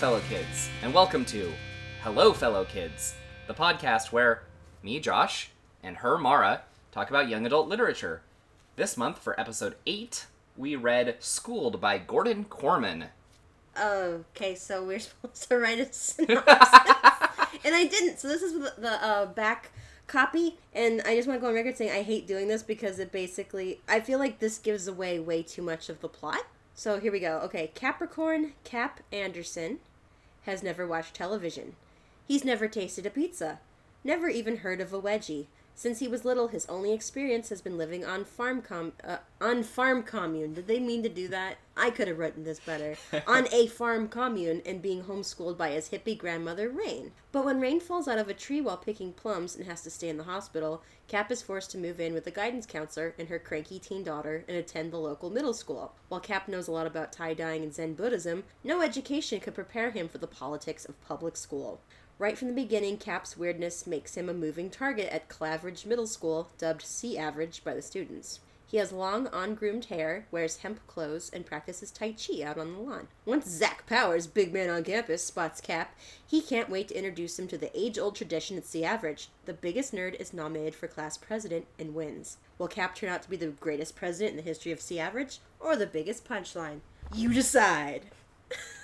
Hello, fellow kids, and welcome to Hello, Fellow Kids, the podcast where me, Josh, and her, Mara, talk about young adult literature. This month, for episode 8, we read Schooled by Gordon Corman. Okay, so we're supposed to write a synopsis, and I didn't. So this is the, the uh, back copy, and I just want to go on record saying I hate doing this because it basically I feel like this gives away way too much of the plot. So here we go. Okay, Capricorn Cap Anderson has never watched television. He's never tasted a pizza, never even heard of a wedgie. Since he was little, his only experience has been living on farm com uh, on farm commune. Did they mean to do that? I could have written this better. on a farm commune and being homeschooled by his hippie grandmother Rain. But when Rain falls out of a tree while picking plums and has to stay in the hospital, Cap is forced to move in with a guidance counselor and her cranky teen daughter and attend the local middle school. While Cap knows a lot about tie dyeing and Zen Buddhism, no education could prepare him for the politics of public school. Right from the beginning, Cap's weirdness makes him a moving target at Claverage Middle School, dubbed C Average by the students. He has long, ungroomed hair, wears hemp clothes, and practices Tai Chi out on the lawn. Once Zach Powers, big man on campus, spots Cap, he can't wait to introduce him to the age old tradition at C Average. The biggest nerd is nominated for class president and wins. Will Cap turn out to be the greatest president in the history of C Average, or the biggest punchline? You decide!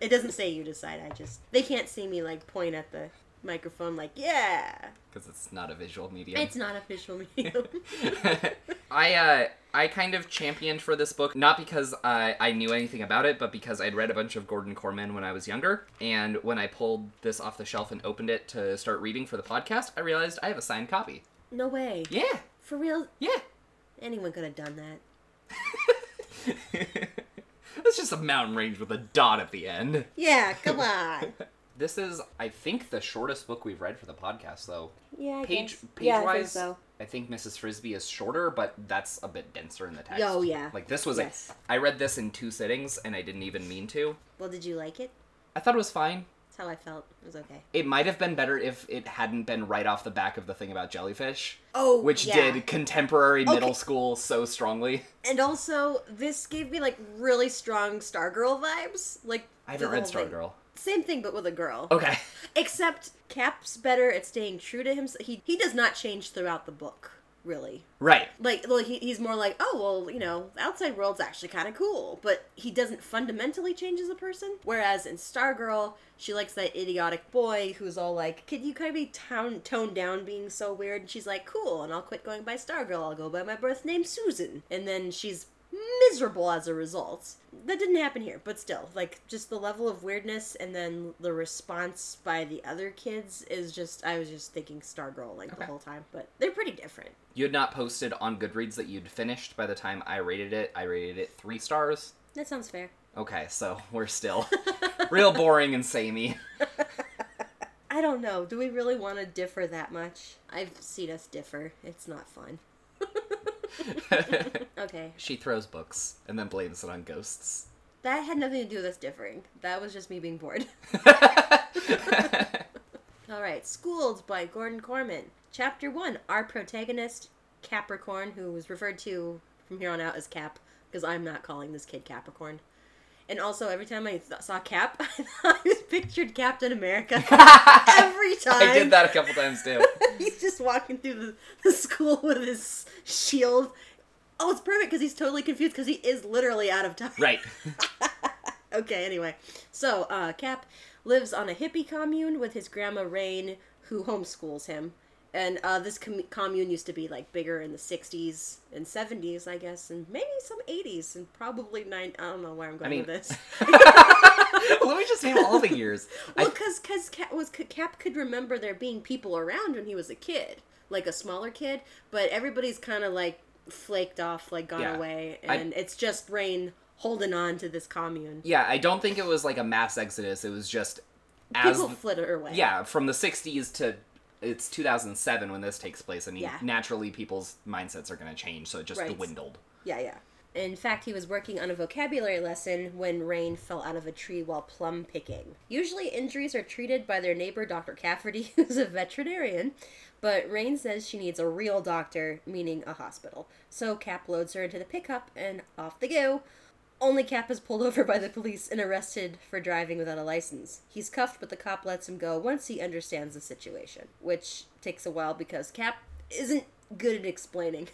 it doesn't say you decide, I just. They can't see me, like, point at the microphone, like, yeah! Because it's not a visual medium. It's not a visual medium. I uh I kind of championed for this book not because I I knew anything about it, but because I'd read a bunch of Gordon Corman when I was younger. And when I pulled this off the shelf and opened it to start reading for the podcast, I realized I have a signed copy. no way. Yeah, For real? yeah. Anyone could have done that. it's just a mountain range with a dot at the end. Yeah, come on. This is, I think, the shortest book we've read for the podcast, though. Yeah, I Page guess. page yeah, I think wise, so. I think Mrs. Frisby is shorter, but that's a bit denser in the text. Oh, yeah. Like this was Yes. a, I read this in two sittings, and I didn't even mean to. Well, did you like it? I thought it was fine. That's how I felt. It was okay. It might have been better if it hadn't been right off the back of the thing about jellyfish, Oh, which yeah. did contemporary Okay. middle school so strongly. And also, this gave me like really strong Stargirl vibes. Like I haven't read. Stargirl. Same thing, but with a girl. Okay. Except Cap's better at staying true to himself. He he does not change throughout the book, really. Right. Like, like he, he's more like, oh well, you know, the outside world's actually kind of cool, but he doesn't fundamentally change as a person. Whereas in Stargirl, she likes that idiotic boy who's all like, "Could you kind of be town toned down, being so weird?" And she's like, "Cool," and I'll quit going by Stargirl. I'll go by my birth name, Susan. And then she's miserable as a result. That didn't happen here, but still, like just the level of weirdness and then the response by the other kids is just I was just thinking Stargirl like the whole time, but they're pretty different. You had not posted on Goodreads that you'd finished by the time I rated it. I rated it three stars. That sounds fair. Okay, so we're still real boring and samey. I don't know. Do we really want to differ that much? I've seen us differ. It's not fun. okay. she throws books and then blames it on ghosts. That had nothing to do with us differing. That was just me being bored. All right. Schooled by Gordon Corman. Chapter 1. Our protagonist, Capricorn, who was referred to from here on out as Cap, because I'm not calling this kid Capricorn. And also, every time I th- saw Cap, I thought I pictured Captain America every time. I did that a couple times too. he's just walking through the, the school with his shield. Oh, it's perfect because he's totally confused because he is literally out of time. Right. Okay, anyway. So, uh, Cap lives on a hippie commune with his grandma Rain, who homeschools him. And uh, this com- commune used to be like bigger in the 60s and 70s, I guess, and maybe some 80s, and probably 9. I don't know where I'm going mean- with this. Let me just name all the years. Well, I, because because Cap was Cap could remember there being people around when he was a kid, like a smaller kid, but everybody's kind of like flaked off, like gone Yeah. away, I- and it's just Rain holding on to this commune. yeah, I don't think it was like a mass exodus. It was just as People flitter away. yeah, from the '60s to it's 2007 when this takes place, and Yeah. naturally people's mindsets are going to change, so it just Right. dwindled. yeah, yeah. In fact, he was working on a vocabulary lesson when Rain fell out of a tree while plum picking. Usually, injuries are treated by their neighbor, Dr. Cafferty, who's a veterinarian, but Rain says she needs a real doctor, meaning a hospital. So Cap loads her into the pickup and off they go. Only Cap is pulled over by the police and arrested for driving without a license. He's cuffed, but the cop lets him go once he understands the situation, which takes a while because Cap isn't good at explaining.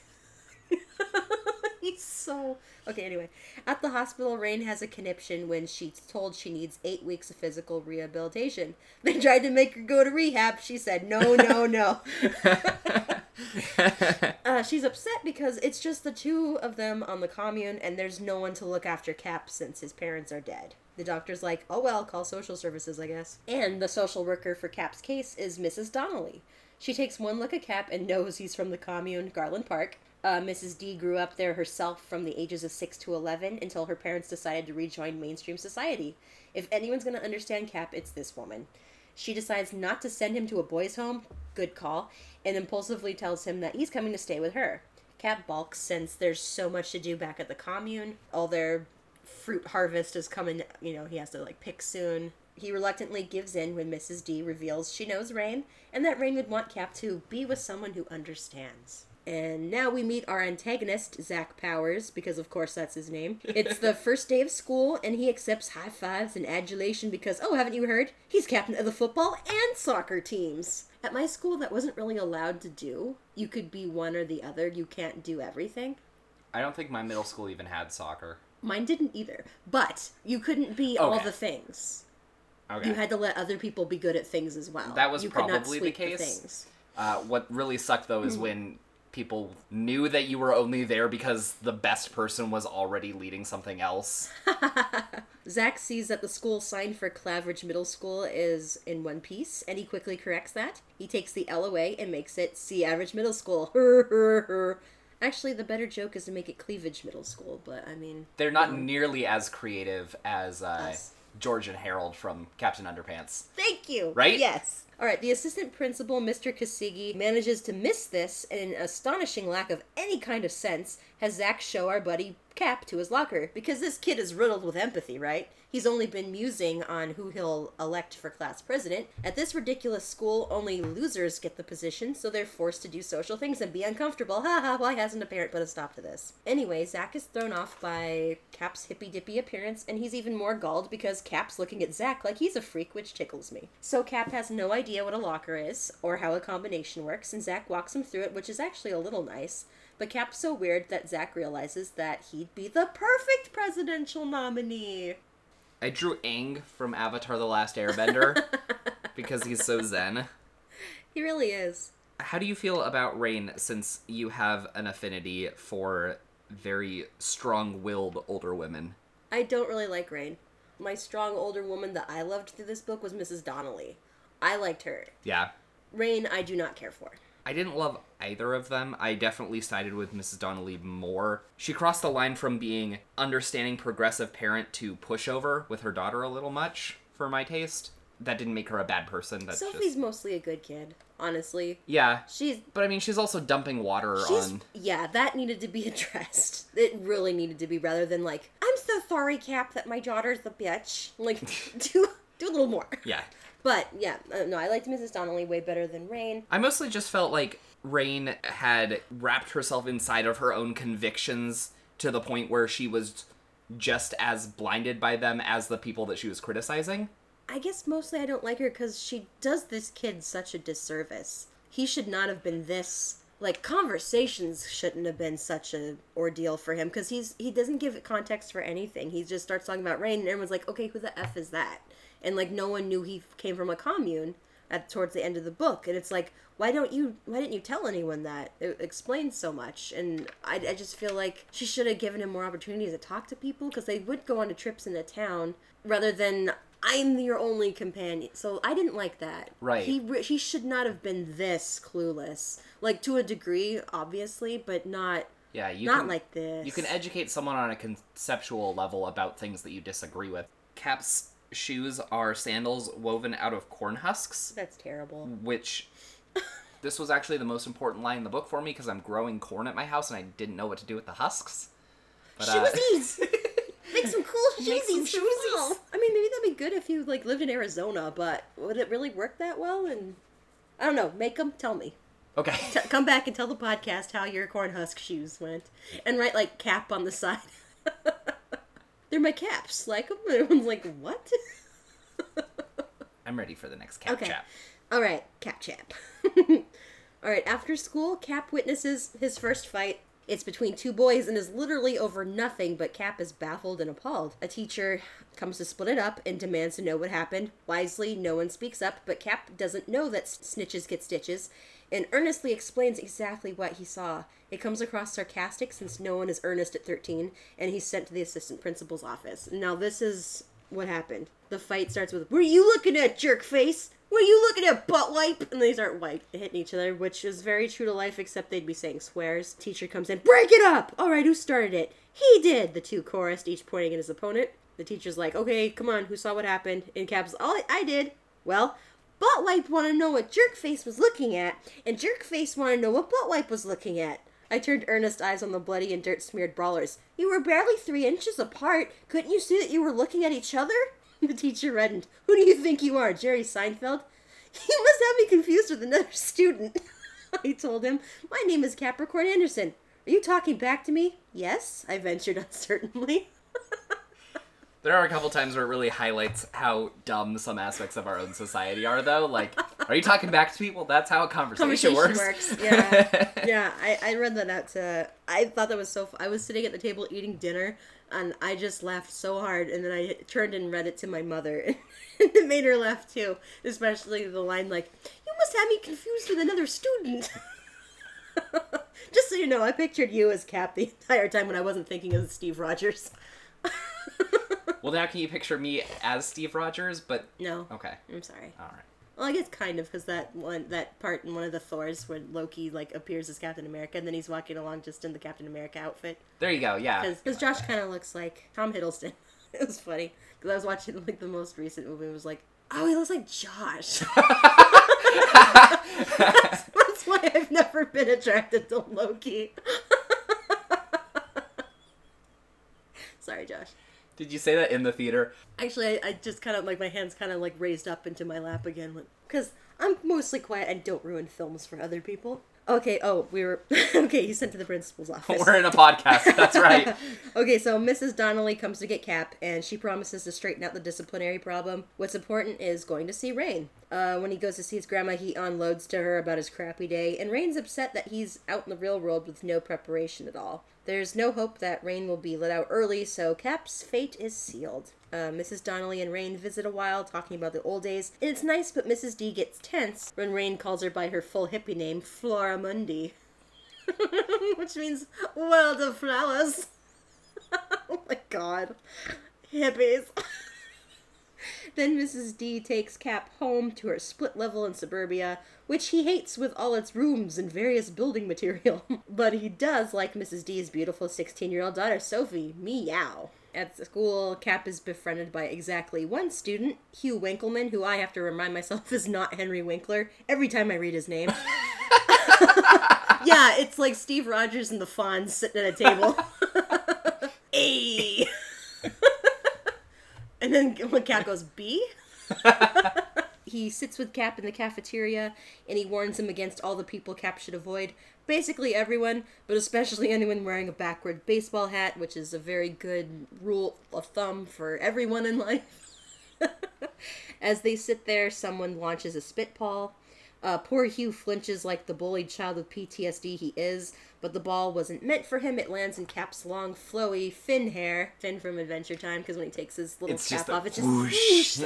He's so okay. Anyway, at the hospital, Rain has a conniption when she's told she needs eight weeks of physical rehabilitation. They tried to make her go to rehab. She said no, no, no. uh, she's upset because it's just the two of them on the commune, and there's no one to look after Cap since his parents are dead. The doctor's like, oh well, call social services, I guess. And the social worker for Cap's case is Mrs. Donnelly. She takes one look at Cap and knows he's from the commune, Garland Park. Uh, Mrs. D grew up there herself from the ages of 6 to 11 until her parents decided to rejoin mainstream society. If anyone's going to understand Cap, it's this woman. She decides not to send him to a boys' home, good call, and impulsively tells him that he's coming to stay with her. Cap balks since there's so much to do back at the commune. All their fruit harvest is coming, you know, he has to like pick soon. He reluctantly gives in when Mrs. D reveals she knows Rain and that Rain would want Cap to be with someone who understands. And now we meet our antagonist, Zach Powers, because of course that's his name. It's the first day of school, and he accepts high fives and adulation because, oh, haven't you heard? He's captain of the football and soccer teams. At my school, that wasn't really allowed to do. You could be one or the other, you can't do everything. I don't think my middle school even had soccer. Mine didn't either. But you couldn't be all the things. Okay. You had to let other people be good at things as well. That was you could not probably the case. things. Uh, what really sucked though Hmm. is when people knew that you were only there because the best person was already leading something else. Zach sees that the school sign for Claverage Middle School is in one piece, and he quickly corrects that. He takes the L away and makes it C Average Middle School. Actually, the better joke is to make it Cleavage Middle School, but I mean, They're not nearly as creative as uh, George and Harold from Captain Underpants. Thank you. Right? Yes. All right. The assistant principal, Mr. Kasigi, manages to miss this, and in astonishing lack of any kind of sense, has Zach show our buddy Cap to his locker because this kid is riddled with empathy. Right? He's only been musing on who he'll elect for class president. At this ridiculous school, only losers get the position, so they're forced to do social things and be uncomfortable. Ha ha! Why hasn't a parent put a stop to this? Anyway, Zach is thrown off by Cap's hippy dippy appearance, and he's even more galled because Cap's looking at Zach like he's a freak, which tickles me. So Cap has no idea what a locker is or how a combination works, and Zach walks him through it, which is actually a little nice. But Cap's so weird that Zach realizes that he'd be the perfect presidential nominee. I drew Aang from Avatar The Last Airbender because he's so zen. He really is. How do you feel about Rain since you have an affinity for very strong willed older women? I don't really like Rain. My strong older woman that I loved through this book was Mrs. Donnelly. I liked her. Yeah. Rain, I do not care for. I didn't love either of them. I definitely sided with Mrs. Donnelly more. She crossed the line from being understanding progressive parent to pushover with her daughter a little much for my taste. That didn't make her a bad person. That's Sophie's just mostly a good kid, honestly. yeah. She's But I mean, she's also dumping water She's on. yeah, that needed to be addressed. It really needed to be rather than like, I'm so sorry, Cap, that my daughter's a bitch. Like, do do a little more. Yeah. But yeah, uh, no, I liked Mrs. Donnelly way better than Rain. I mostly just felt like Rain had wrapped herself inside of her own convictions to the point where she was just as blinded by them as the people that she was criticizing. I guess mostly I don't like her because she does this kid such a disservice. He should not have been this. Like conversations shouldn't have been such a ordeal for him because he's he doesn't give context for anything. He just starts talking about rain and everyone's like, okay, who the f is that? And like no one knew he came from a commune at towards the end of the book, and it's like, why don't you why didn't you tell anyone that? It explains so much, and I, I just feel like she should have given him more opportunities to talk to people because they would go on to trips into town rather than I'm your only companion. So I didn't like that. Right. He he should not have been this clueless. Like to a degree, obviously, but not Yeah, you not can, like this. You can educate someone on a conceptual level about things that you disagree with. Cap's shoes are sandals woven out of corn husks, That's terrible. which this was actually the most important line in the book for me because I'm growing corn at my house and I didn't know what to do with the husks. But, uh, Shoesies. Make some cool shoesies. Make some shoesies. I mean, maybe that'd be good if you like lived in Arizona, but would it really work that well? And I don't know. Make them. Tell me. okay. T- come back and tell the podcast how your corn husk shoes went, and write like cap on the side. They're my caps. Like them. And everyone's like, what? I'm ready for the next cap Okay. chat. All right, Cap Chap. All right, after school, Cap witnesses his first fight. It's between two boys and is literally over nothing, but Cap is baffled and appalled. A teacher comes to split it up and demands to know what happened. Wisely, no one speaks up, but Cap doesn't know that snitches get stitches and earnestly explains exactly what he saw. It comes across sarcastic since no one is earnest at 13, and he's sent to the assistant principal's office. Now, this is what happened. The fight starts with, Were you looking at, jerk face? Were you looking at butt wipe? And they start wipe hitting each other, which is very true to life, except they'd be saying swears. Teacher comes in, Break it up! Alright, who started it? He did! The two chorused, each pointing at his opponent. The teacher's like, Okay, come on, who saw what happened? And Cap's, All oh, I did. Well, Butt Wipe wanted to know what Jerkface was looking at, and Jerkface wanted to know what Butt Wipe was looking at. I turned earnest eyes on the bloody and dirt smeared brawlers. You were barely three inches apart. Couldn't you see that you were looking at each other? The teacher reddened. Who do you think you are, Jerry Seinfeld? You must have me confused with another student. I told him. My name is Capricorn Anderson. Are you talking back to me? Yes, I ventured uncertainly. There are a couple times where it really highlights how dumb some aspects of our own society are, though. Like, are you talking back to me? Well, that's how a conversation, Conversation works. works, yeah. yeah, I, I read that out to. I thought that was so. fu- I was sitting at the table eating dinner, and I just laughed so hard, and then I turned and read it to my mother, and it made her laugh too. Especially the line like, "You must have me confused with another student." just so you know, I pictured you as Cap the entire time when I wasn't thinking of Steve Rogers. well, now can you picture me as Steve Rogers? But No, okay, I'm sorry. all right. Well, I guess kind of because that one that part in one of the Thors where Loki like appears as Captain America and then he's walking along just in the Captain America outfit There you go. Yeah. because Josh kind of looks like Tom Hiddleston. it was funny because I was watching like the most recent movie and was like, oh, he looks like Josh. That's why I've never been attracted to Loki. Sorry, Josh. Did you say that in the theater? Actually, I, I just kind of like my hands kind of like raised up into my lap again because I'm mostly quiet and don't ruin films for other people. Okay. Oh, we were okay. He's sent to the principal's office. We're in a podcast. That's right. okay, so Mrs. Donnelly comes to get Cap, and she promises to straighten out the disciplinary problem. What's important is going to see Rain. Uh, when he goes to see his grandma, he unloads to her about his crappy day, and Rain's upset that he's out in the real world with no preparation at all. There's no hope that Rain will be let out early, so Cap's fate is sealed. Uh, Mrs. Donnelly and Rain visit a while, talking about the old days, and it's nice, but Mrs. D gets tense when Rain calls her by her full hippie name, Flora Mundi. Which means world of flowers. oh my god. Hippies. then Mrs. D takes Cap home to her split level in suburbia, which he hates with all its rooms and various building material. but he does like Mrs. D's beautiful 16 year old daughter, Sophie. Meow. At school, Cap is befriended by exactly one student, Hugh Winkleman, who I have to remind myself is not Henry Winkler every time I read his name. yeah, it's like Steve Rogers and the Fonz sitting at a table. A. and then when Cap goes B. he sits with Cap in the cafeteria and he warns him against all the people Cap should avoid. Basically everyone, but especially anyone wearing a backward baseball hat, which is a very good rule of thumb for everyone in life. As they sit there, someone launches a spitball. Uh, poor Hugh flinches like the bullied child with PTSD he is, but the ball wasn't meant for him. It lands in Cap's long, flowy Finn hair. Finn from Adventure Time, because when he takes his little It's cap off, it's just whoosh.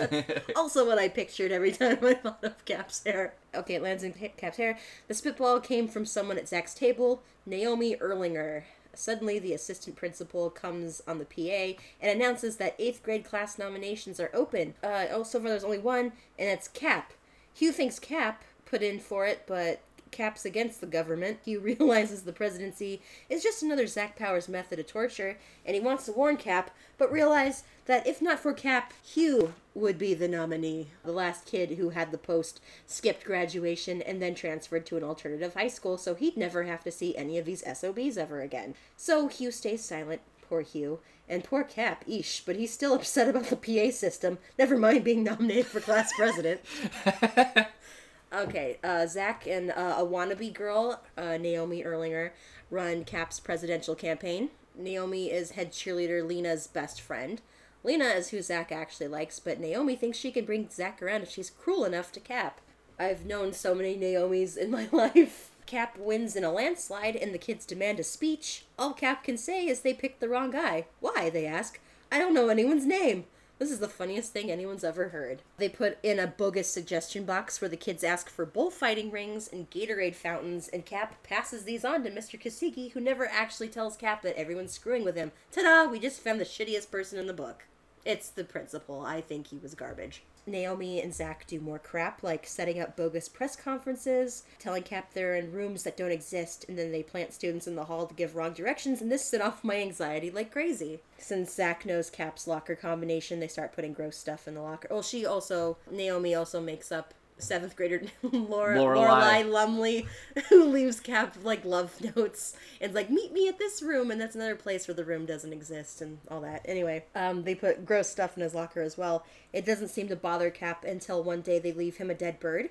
Also what I pictured every time I thought of Cap's hair. Okay, it lands in Cap's hair. The spitball came from someone at Zach's table, Naomi Erlinger. Suddenly, the assistant principal comes on the PA and announces that eighth grade class nominations are open. Uh, oh, so far there's only one, and it's Cap. Hugh thinks Cap put in for it, but Cap's against the government. Hugh realizes the presidency is just another Zach Powers method of torture, and he wants to warn Cap, but realize that if not for Cap, Hugh would be the nominee. The last kid who had the post skipped graduation and then transferred to an alternative high school, so he'd never have to see any of these SOBs ever again. So Hugh stays silent, poor Hugh, and poor Cap, eesh, but he's still upset about the PA system, never mind being nominated for class president. Okay, uh, Zach and uh, a wannabe girl, uh, Naomi Erlinger, run Cap's presidential campaign. Naomi is head cheerleader Lena's best friend. Lena is who Zach actually likes, but Naomi thinks she can bring Zach around if she's cruel enough to Cap. I've known so many Naomis in my life. Cap wins in a landslide, and the kids demand a speech. All Cap can say is they picked the wrong guy. Why, they ask. I don't know anyone's name. This is the funniest thing anyone's ever heard. They put in a bogus suggestion box where the kids ask for bullfighting rings and Gatorade fountains, and Cap passes these on to Mr. Kasigi, who never actually tells Cap that everyone's screwing with him. Ta da! We just found the shittiest person in the book. It's the principal. I think he was garbage. Naomi and Zach do more crap, like setting up bogus press conferences, telling Cap they're in rooms that don't exist, and then they plant students in the hall to give wrong directions, and this set off my anxiety like crazy. Since Zach knows Cap's locker combination, they start putting gross stuff in the locker. Well, she also, Naomi also makes up seventh grader Laura Lorelei. Lumley, who leaves Cap like love notes and like meet me at this room, and that's another place where the room doesn't exist and all that. Anyway, um, they put gross stuff in his locker as well. It doesn't seem to bother Cap until one day they leave him a dead bird,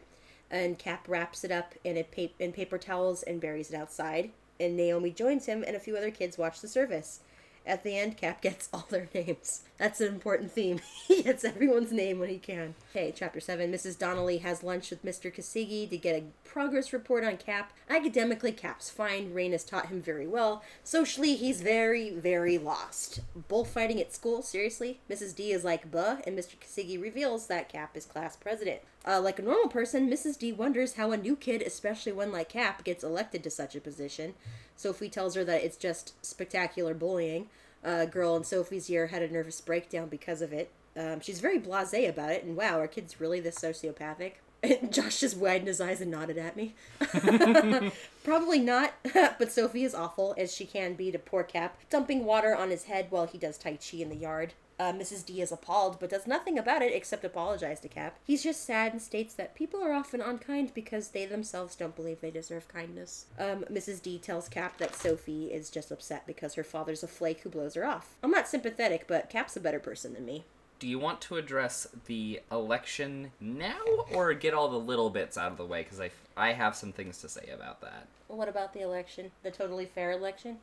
and Cap wraps it up in a pa- in paper towels and buries it outside. And Naomi joins him, and a few other kids watch the service. At the end, Cap gets all their names. That's an important theme. he gets everyone's name when he can. Okay, chapter 7. Mrs. Donnelly has lunch with Mr. Kasigi to get a progress report on Cap. Academically, Cap's fine. Rain has taught him very well. Socially, he's very, very lost. Bullfighting at school? Seriously? Mrs. D is like, buh, and Mr. Kasigi reveals that Cap is class president. Uh, like a normal person, Mrs. D wonders how a new kid, especially one like Cap, gets elected to such a position. Sophie tells her that it's just spectacular bullying. A girl in Sophie's year had a nervous breakdown because of it. Um, she's very blasé about it, and wow, are kids really this sociopathic? And Josh just widened his eyes and nodded at me. Probably not, but Sophie is awful, as she can be to poor Cap, dumping water on his head while he does Tai Chi in the yard. Uh, Mrs. D is appalled, but does nothing about it except apologize to Cap. He's just sad and states that people are often unkind because they themselves don't believe they deserve kindness. Um, Mrs. D tells Cap that Sophie is just upset because her father's a flake who blows her off. I'm not sympathetic, but Cap's a better person than me. Do you want to address the election now or get all the little bits out of the way? Because I, I have some things to say about that. What about the election? The totally fair election?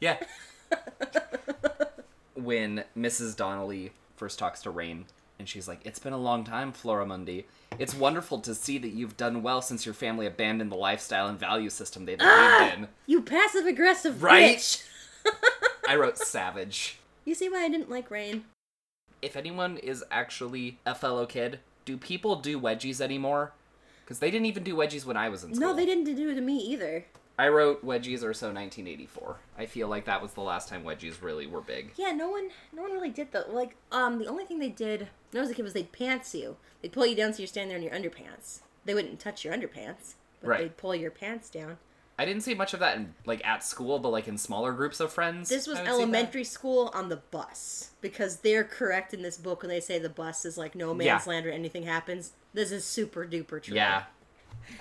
Yeah. when Mrs. Donnelly first talks to Rain, and she's like, It's been a long time, Floramundi. It's wonderful to see that you've done well since your family abandoned the lifestyle and value system they believed ah! in. You passive aggressive Right? bitch! I wrote savage. You see why I didn't like Rain? If anyone is actually a fellow kid, do people do wedgies anymore? Because they didn't even do wedgies when I was in school. No, they didn't do it to me either. I wrote wedgies or so 1984. I feel like that was the last time wedgies really were big. Yeah, no one, no one really did that. Like, um, the only thing they did when I was a kid was they'd pants you. They'd pull you down so you're standing there in your underpants. They wouldn't touch your underpants, but Right. they'd pull your pants down. I didn't see much of that in like at school, but like in smaller groups of friends. This was I would see that. elementary school on the bus because they're correct in this book when they say the bus is like no man's Yeah. land or anything happens. This is super duper true. Yeah.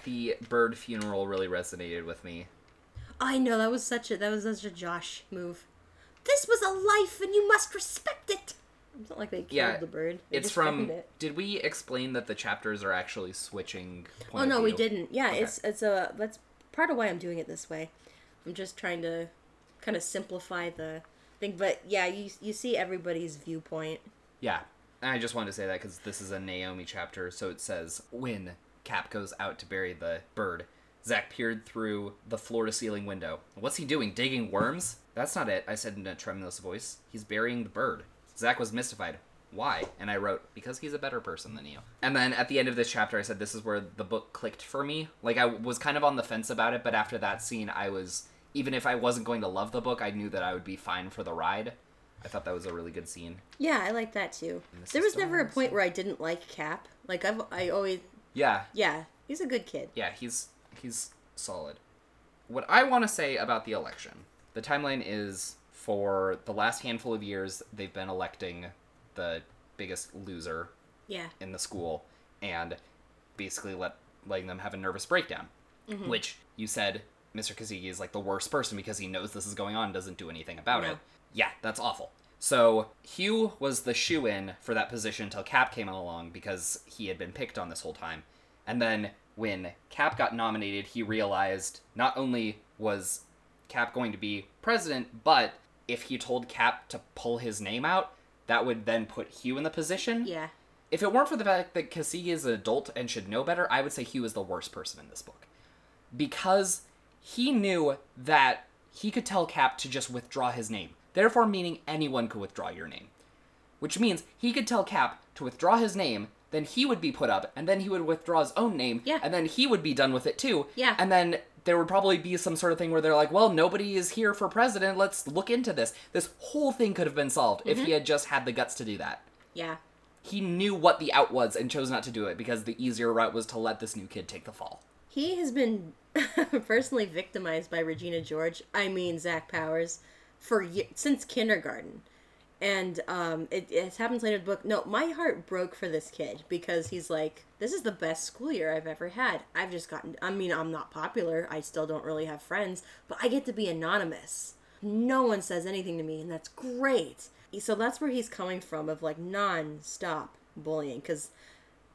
The bird funeral really resonated with me. I know that was such a that was such a Josh move. This was a life, and you must respect it. It's not like they killed Yeah, the bird. They It's from. It. Did we explain that the chapters are actually switching? Point Oh no, we didn't. Yeah, Okay. it's it's a that's part of why I'm doing it this way. I'm just trying to kind of simplify the thing, but yeah, you you see everybody's viewpoint. Yeah. And I just wanted to say that because this is a Naomi chapter, so it says when Cap goes out to bury the bird, Zach peered through the floor to ceiling window. What's he doing? Digging worms? That's not it, I said in a tremulous voice. He's burying the bird. Zach was mystified. Why? And I wrote, because he's a better person than you. And then at the end of this chapter, I said, this is where the book clicked for me. Like, I was kind of on the fence about it, but after that scene, I was, even if I wasn't going to love the book, I knew that I would be fine for the ride. I thought that was a really good scene. Yeah, I like that too. There was never a point where I didn't like Cap. Like I've I always Yeah, yeah, he's a good kid. yeah, he's he's solid. What I want to say about the election, the timeline is for the last handful of years they've been electing the biggest loser Yeah. in the school and basically let letting them have a nervous breakdown. Mm-hmm. Which you said Mr. Kasigi is like the worst person because he knows this is going on and doesn't do anything about No. it. Yeah, that's awful. So Hugh was the shoe in for that position until Cap came along because he had been picked on this whole time. And then when Cap got nominated, he realized not only was Cap going to be president, but if he told Cap to pull his name out, that would then put Hugh in the position. Yeah. If it weren't for the fact that Kasigi is an adult and should know better, I would say Hugh is the worst person in this book. Because he knew that he could tell Cap to just withdraw his name, therefore meaning anyone could withdraw your name. Which means he could tell Cap to withdraw his name, then he would be put up, and then he would withdraw his own name, Yeah. and then he would be done with it too. Yeah. And then there would probably be some sort of thing where they're like, well, nobody is here for president, let's look into this. This whole thing could have been solved if Mm-hmm. he had just had the guts to do that Yeah. he knew what the out was and chose not to do it because the easier route was to let this new kid take the fall. He has been personally victimized by Regina George, I mean Zach Powers, for since kindergarten. And um, it, it happens later in the book. No, my heart broke for this kid because he's like, this is the best school year I've ever had. I've just gotten, I mean, I'm not popular. I still don't really have friends, but I get to be anonymous. No one says anything to me, and that's great. So that's where he's coming from of like non stop bullying because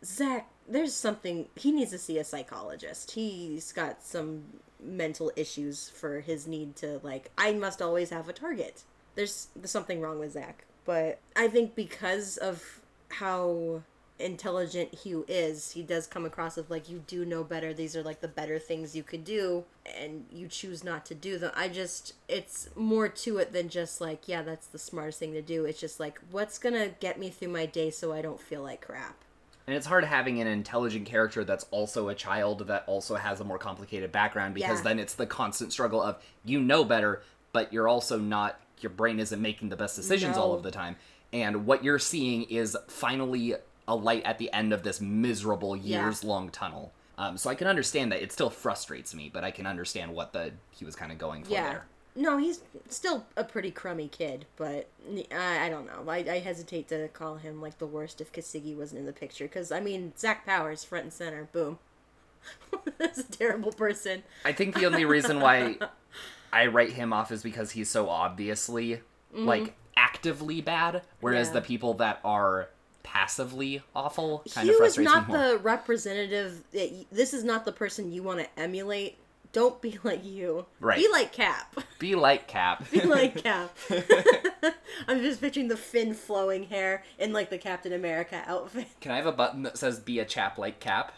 Zach, there's something he needs to see a psychologist. He's got some mental issues for his need to like. I must always have a target. There's, something wrong with Zach, but I think because of how intelligent Hugh is, he does come across of like you do know better. These are like the better things you could do, and you choose not to do them. I just it's more to it than just like yeah, that's the smartest thing to do. It's just like what's gonna get me through my day so I don't feel like crap. And it's hard having an intelligent character that's also a child that also has a more complicated background because Yeah. then it's the constant struggle of you know better, but you're also not, your brain isn't making the best decisions all of the time. And what you're seeing is finally a light at the end of this miserable years long tunnel. Um, so I can understand that. It still frustrates me, but I can understand what the he was kind of going for Yeah. there. No, he's still a pretty crummy kid, but I, I don't know. I, I hesitate to call him like the worst if Kasigi wasn't in the picture because I mean Zach Powers front and center, boom. That's a terrible person. I think the only reason why I write him off is because he's so obviously like actively bad, whereas Mm-hmm. Yeah. the people that are passively awful kind Hugh of frustrates not me more. the representative. This is not the person you want to emulate. Don't be like you. Right. Be like Cap. Be like Cap. Be like Cap. I'm just picturing the fin flowing hair in like the Captain America outfit. Can I have a button that says "Be a chap like Cap"?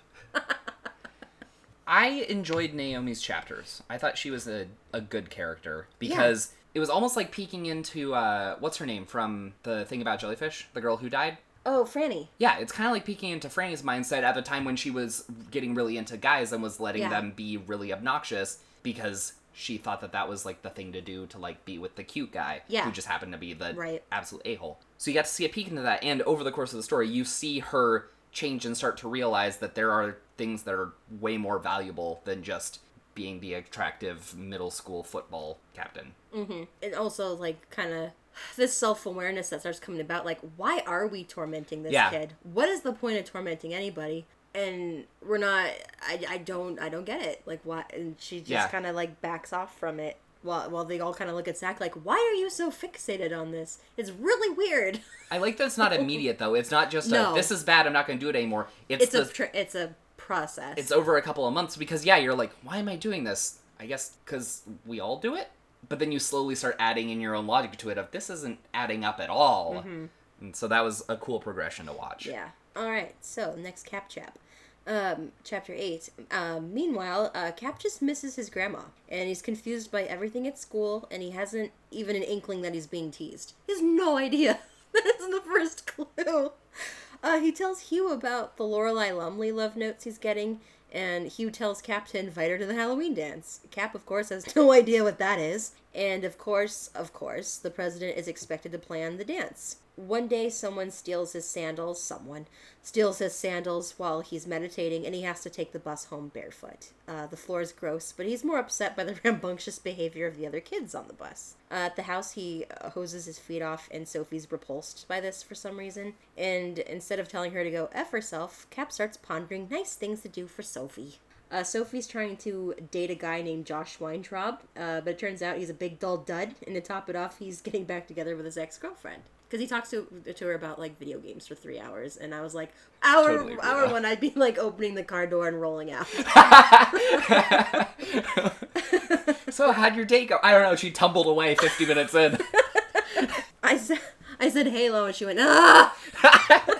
I enjoyed Naomi's chapters. I thought she was a, a good character because it was almost like peeking into uh, what's her name from the thing about jellyfish, the girl who died. Oh, Franny. Yeah, it's kind of like peeking into Franny's mindset at the time when she was getting really into guys and was letting Yeah. them be really obnoxious because she thought that that was like the thing to do to like be with the cute guy Yeah. who just happened to be the Right. absolute a-hole. So you got to see a peek into that and over the course of the story you see her change and start to realize that there are things that are way more valuable than just being the attractive middle school football captain. Mm-hmm. and also like kind of this self-awareness that starts coming about like why are we tormenting this Yeah. kid what is the point of tormenting anybody and we're not i, I don't i don't get it like why and she just Yeah. kind of like backs off from it while, while they all kind of look at Zach like why are you so fixated on this it's really weird I like that it's not immediate though. It's not just a, No. this is bad, I'm not going to do it anymore. It's, it's the a tr- it's a process it's over a couple of months because yeah you're like why am i doing this i guess because we all do it but then you slowly start adding in your own logic to it of this isn't adding up at all and so that was a cool progression to watch Yeah. All right. So next Cap chap, um, chapter eight. Um, meanwhile, uh, Cap just misses his grandma, and he's confused by everything at school, and he hasn't even an inkling that he's being teased. He has no idea. That's the first clue. Uh, he tells Hugh about the Lorelei Lumley love notes he's getting, and Hugh tells Cap to invite her to the Halloween dance. Cap, of course, has no idea what that is. And of course, of course, the president is expected to plan the dance. One day, someone steals his sandals. Someone steals his sandals while he's meditating, and he has to take the bus home barefoot. Uh, the floor is gross, but he's more upset by the rambunctious behavior of the other kids on the bus. Uh, at the house, he uh, hoses his feet off, and Sophie's repulsed by this for some reason. And instead of telling her to go F herself, Cap starts pondering nice things to do for Sophie. Uh, Sophie's trying to date a guy named Josh Weintraub, uh, but it turns out he's a big dull dud, and to top it off, he's getting back together with his ex girlfriend. Because he talks to, to her about like video games for three hours, and I was like, hour Totally hour one, I'd be like opening the car door and rolling out. so how'd your date go i don't know she tumbled away 50 minutes in I said I said Halo and she went ah.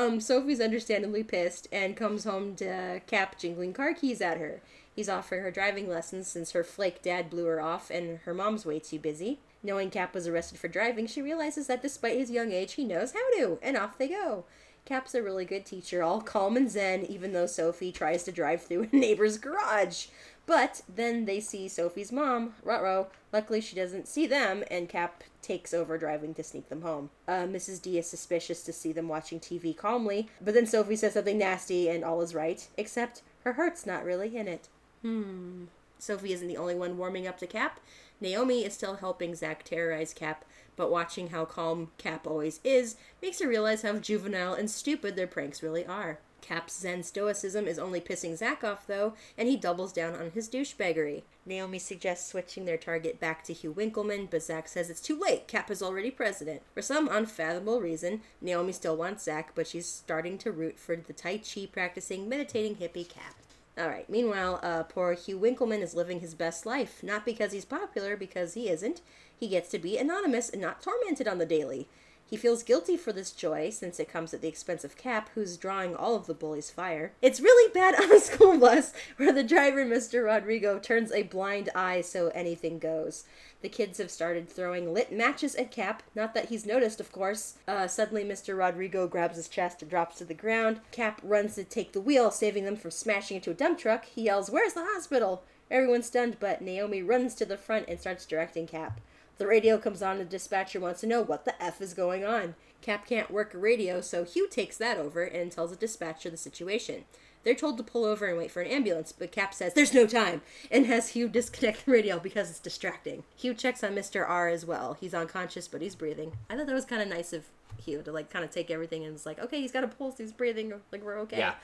Um, Sophie's understandably pissed and comes home to Cap jingling car keys at her. He's offering her driving lessons since her flake dad blew her off and her mom's way too busy. Knowing Cap was arrested for driving, she realizes that despite his young age, he knows how to, and off they go. Cap's a really good teacher, all calm and zen, even though Sophie tries to drive through a neighbor's garage. But then they see Sophie's mom, Rutro. Luckily, she doesn't see them, and Cap takes over driving to sneak them home. Uh, Mrs. D is suspicious to see them watching TV calmly, but then Sophie says something nasty, and all is right, except her heart's not really in it. Hmm. Sophie isn't the only one warming up to Cap. Naomi is still helping Zach terrorize Cap, but watching how calm Cap always is makes her realize how juvenile and stupid their pranks really are. Cap's Zen stoicism is only pissing Zach off, though, and he doubles down on his douchebaggery. Naomi suggests switching their target back to Hugh Winkleman, but Zach says it's too late. Cap is already president. For some unfathomable reason, Naomi still wants Zach, but she's starting to root for the Tai Chi practicing, meditating hippie Cap. Alright, meanwhile, uh, poor Hugh Winkleman is living his best life. Not because he's popular, because he isn't. He gets to be anonymous and not tormented on the daily. He feels guilty for this joy since it comes at the expense of Cap, who's drawing all of the bully's fire. It's really bad on a school bus where the driver, Mr. Rodrigo, turns a blind eye so anything goes. The kids have started throwing lit matches at Cap. Not that he's noticed, of course. Uh, suddenly, Mr. Rodrigo grabs his chest and drops to the ground. Cap runs to take the wheel, saving them from smashing into a dump truck. He yells, Where's the hospital? Everyone's stunned, but Naomi runs to the front and starts directing Cap. The radio comes on, the dispatcher wants to know what the F is going on. Cap can't work a radio, so Hugh takes that over and tells the dispatcher the situation. They're told to pull over and wait for an ambulance, but Cap says there's no time and has Hugh disconnect the radio because it's distracting. Hugh checks on Mr. R as well. He's unconscious, but he's breathing. I thought that was kind of nice of Hugh to like kind of take everything and it's like, okay, he's got a pulse, he's breathing, like we're okay. Yeah.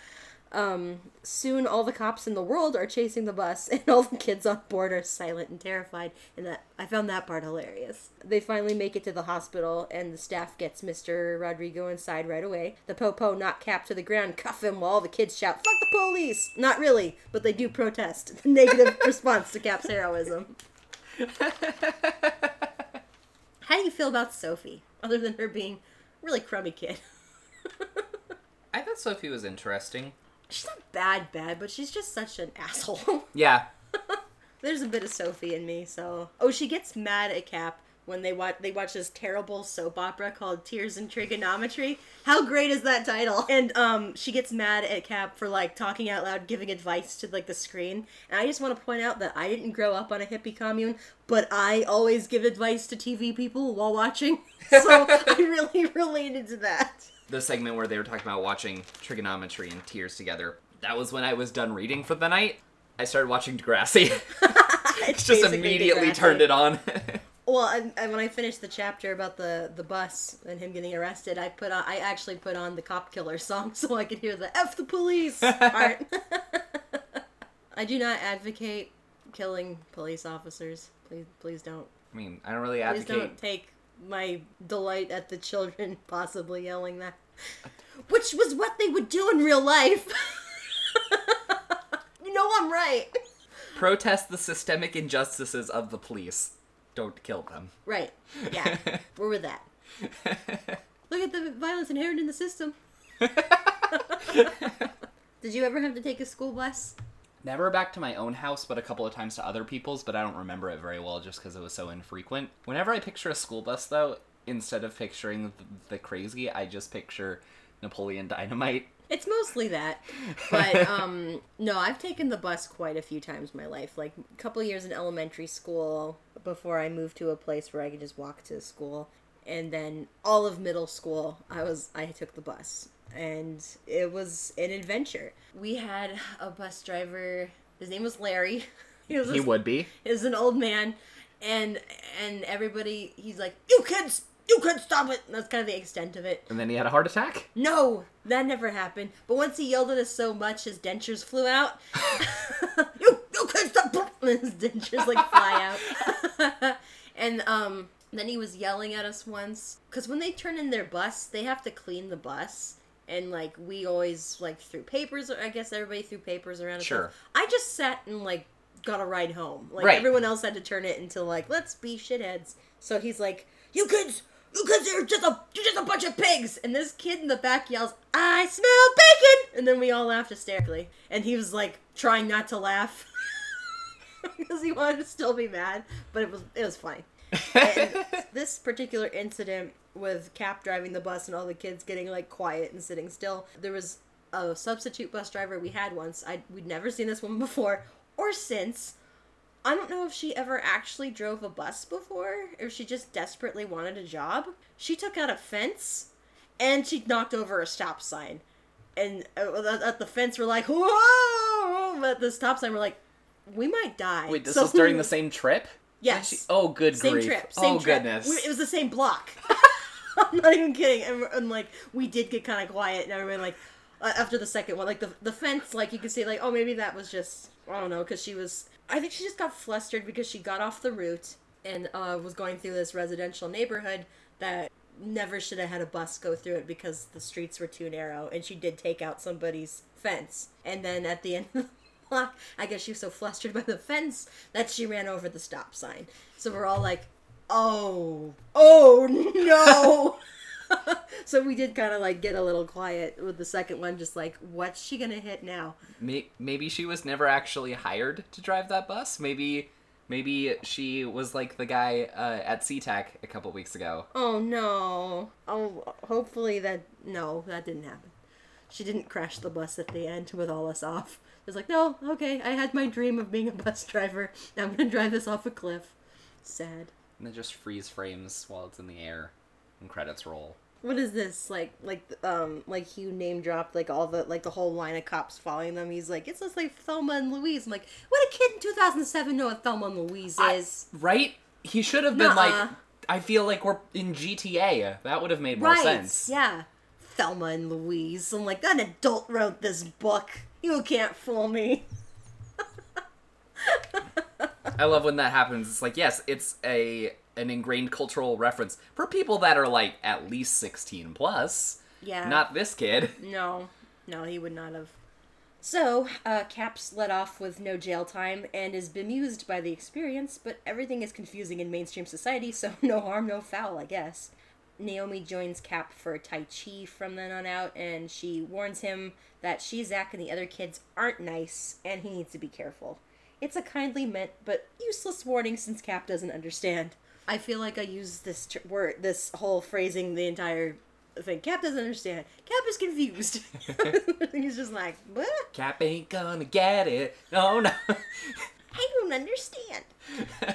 Um, soon all the cops in the world are chasing the bus, and all the kids on board are silent and terrified. And that I found that part hilarious. They finally make it to the hospital, and the staff gets Mr. Rodrigo inside right away. The popo knock Cap to the ground, cuff him, while all the kids shout, "Fuck the police!" Not really, but they do protest. The negative response to Cap's heroism. How do you feel about Sophie, other than her being a really crummy kid? I thought Sophie was interesting. She's not bad, bad, but she's just such an asshole. Yeah. There's a bit of Sophie in me, so. Oh, she gets mad at Cap when they watch they watch this terrible soap opera called Tears and Trigonometry. How great is that title? And um, she gets mad at Cap for like talking out loud, giving advice to like the screen. And I just want to point out that I didn't grow up on a hippie commune, but I always give advice to TV people while watching, so I really related to that. The segment where they were talking about watching trigonometry and tears together. That was when I was done reading for the night. I started watching Degrassi. It's Just immediately Degrassi. turned it on. Well, and, and when I finished the chapter about the the bus and him getting arrested, I put on I actually put on the cop killer song so I could hear the "f the police" part. I do not advocate killing police officers. Please, please don't. I mean, I don't really advocate. Please don't take my delight at the children possibly yelling that, which was what they would do in real life. you know I'm right. Protest the systemic injustices of the police. Don't kill them. Right. Yeah. We're with that. Look at the violence inherent in the system. Did you ever have to take a school bus? Never back to my own house, but a couple of times to other people's, but I don't remember it very well just because it was so infrequent. Whenever I picture a school bus, though, instead of picturing the, the crazy, I just picture Napoleon Dynamite. It's mostly that. But um no, I've taken the bus quite a few times in my life. Like a couple years in elementary school before I moved to a place where I could just walk to school. And then all of middle school, I was I took the bus. And it was an adventure. We had a bus driver, his name was Larry. He was He this would be. is an old man. And and everybody he's like you kids you kids stop it. That's kind of the extent of it. And then he had a heart attack? no that never happened. But once he yelled at us so much his dentures flew out. You you kids stop and his dentures like fly out. And um then he was yelling at us once. Because when they turn in their bus they have to clean the bus and like we always like threw papers i guess everybody threw papers around Sure. stuff. i just sat and like got a ride home. Like Right. everyone else had to turn it into like, let's be shitheads. So he's like, you kids, you kids are just a you're just a bunch of pigs. And this kid in the back yells, I smell bacon. And then we all laughed hysterically. And he was like trying not to laugh because he wanted to still be mad, but it was it was funny. And this particular incident with Cap driving the bus and all the kids getting like quiet and sitting still, there was a substitute bus driver we had once. I we'd never seen this woman before or since. I don't know if she ever actually drove a bus before, or if she just desperately wanted a job. She took out a fence, and she knocked over a stop sign. And uh, at the fence, we're like, whoa! But at the stop sign, we're like, we might die. Wait, this So- was during the same trip? Yes. She- oh, good same grief. trip. Same oh, trip. goodness. We- It was the same block. I'm not even kidding. And, and like we did get kind of quiet, and everyone like uh, after the second one, like the the fence, like you could see, like oh maybe that was just I don't know, because she was. I think she just got flustered because she got off the route and uh, was going through this residential neighborhood that never should have had a bus go through it because the streets were too narrow, and she did take out somebody's fence, and then at the end. of the block, I guess she was so flustered by the fence that she ran over the stop sign. So we're all like, oh, oh no. so we did kind of like get a little quiet with the second one, just like, what's she gonna hit now? Maybe she was never actually hired to drive that bus. Maybe maybe she was like the guy uh, at SeaTac a couple weeks ago. Oh no. Oh, hopefully that, no, that didn't happen. She didn't crash the bus at the end with all us off. It was like, no, okay, I had my dream of being a bus driver. Now I'm gonna drive this off a cliff. Sad. And it just freeze frames while it's in the air and credits roll. What is this like? Like um, like Hugh name dropped like all the like the whole line of cops following them. He's like, it's just like Thelma and Louise. I'm like, what a kid in 2007 know what Thelma and Louise I- is? right? He should have been Nuh-uh. like I feel like we're in GTA. That would have made more right? sense. Yeah, Thelma and Louise. I'm like, an adult wrote this book. You can't fool me. I love when that happens. It's like, yes, it's a an ingrained cultural reference for people that are like at least 16 plus. Yeah. Not this kid. No, no, he would not have. So, uh, Cap's let off with no jail time and is bemused by the experience, but everything is confusing in mainstream society, so no harm, no foul, I guess. Naomi joins Cap for Tai Chi from then on out, and she warns him that she, Zach, and the other kids aren't nice, and he needs to be careful. It's a kindly meant but useless warning since Cap doesn't understand. I feel like I use this tr- word, this whole phrasing the entire thing. Cap doesn't understand. Cap is confused. He's just like, what? Cap ain't gonna get it. No, no. I don't understand.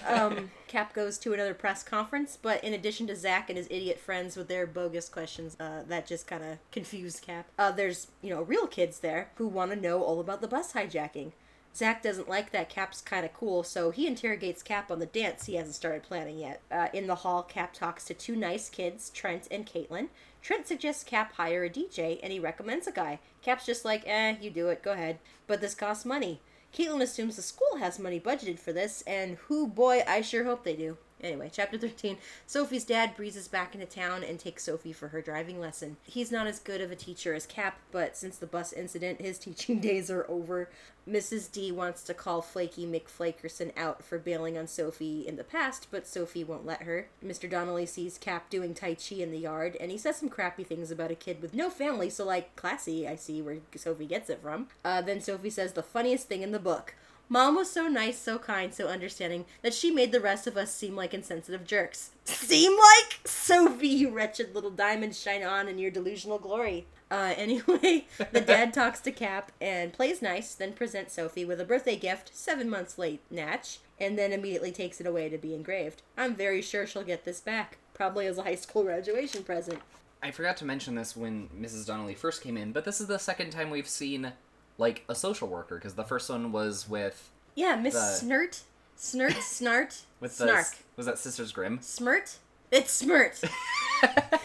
um, Cap goes to another press conference, but in addition to Zach and his idiot friends with their bogus questions, uh, that just kind of confused Cap. Uh, there's, you know, real kids there who want to know all about the bus hijacking. Zach doesn't like that Cap's kind of cool, so he interrogates Cap on the dance he hasn't started planning yet. Uh, in the hall, Cap talks to two nice kids, Trent and Caitlin. Trent suggests Cap hire a DJ, and he recommends a guy. Cap's just like, eh, you do it, go ahead. But this costs money. Caitlin assumes the school has money budgeted for this, and who boy, I sure hope they do. Anyway, chapter 13. Sophie's dad breezes back into town and takes Sophie for her driving lesson. He's not as good of a teacher as Cap, but since the bus incident, his teaching days are over. Mrs. D wants to call Flaky McFlakerson out for bailing on Sophie in the past, but Sophie won't let her. Mr. Donnelly sees Cap doing Tai Chi in the yard, and he says some crappy things about a kid with no family, so, like, classy, I see where Sophie gets it from. Uh, then Sophie says the funniest thing in the book. Mom was so nice, so kind, so understanding that she made the rest of us seem like insensitive jerks. Seem like? Sophie, you wretched little diamond, shine on in your delusional glory. Uh, anyway, the dad talks to Cap and plays nice, then presents Sophie with a birthday gift, seven months late, Natch, and then immediately takes it away to be engraved. I'm very sure she'll get this back, probably as a high school graduation present. I forgot to mention this when Mrs. Donnelly first came in, but this is the second time we've seen like a social worker because the first one was with Yeah, Miss The- Snert, Snert, Snart, with the Snark. was that Sisters Grimm? Smirt? It's Smirt.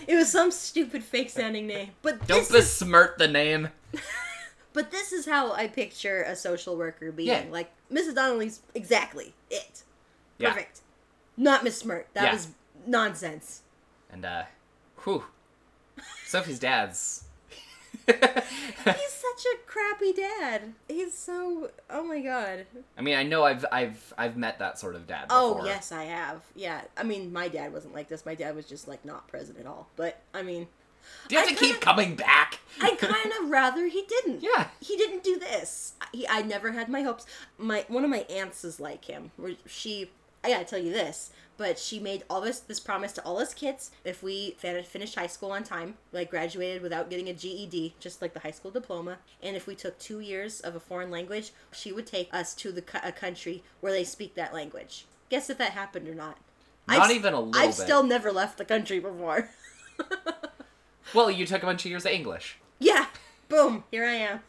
it was some stupid fake sounding name. But Don't this is, the name. but this is how I picture a social worker being. Yeah. Like Mrs. Donnelly's exactly it. Yeah. Perfect. Not Miss Smirt. That Yeah. was nonsense. And uh, whew, Sophie's dad's He's such a crappy dad. He's so. Oh my god. I mean, I know I've I've I've met that sort of dad. Oh yes, I have. Yeah. I mean, my dad wasn't like this. My dad was just like not present at all. But I mean, Do you have I to keep kinda- coming back? I kind of rather he didn't. Yeah. He didn't do this. He, I never had my hopes. My one of my aunts is like him. Where she, I gotta tell you this, but she made all this this promise to all us kids if we fin- finished high school on time, like graduated without getting a GED, just like the high school diploma, and if we took two years of a foreign language, she would take us to the co- a country where they speak that language. Guess if that happened or not. Not I've- even a little I've bit. still never left the country before. Well, you took a bunch of years of English. Yeah. Boom. Here I am.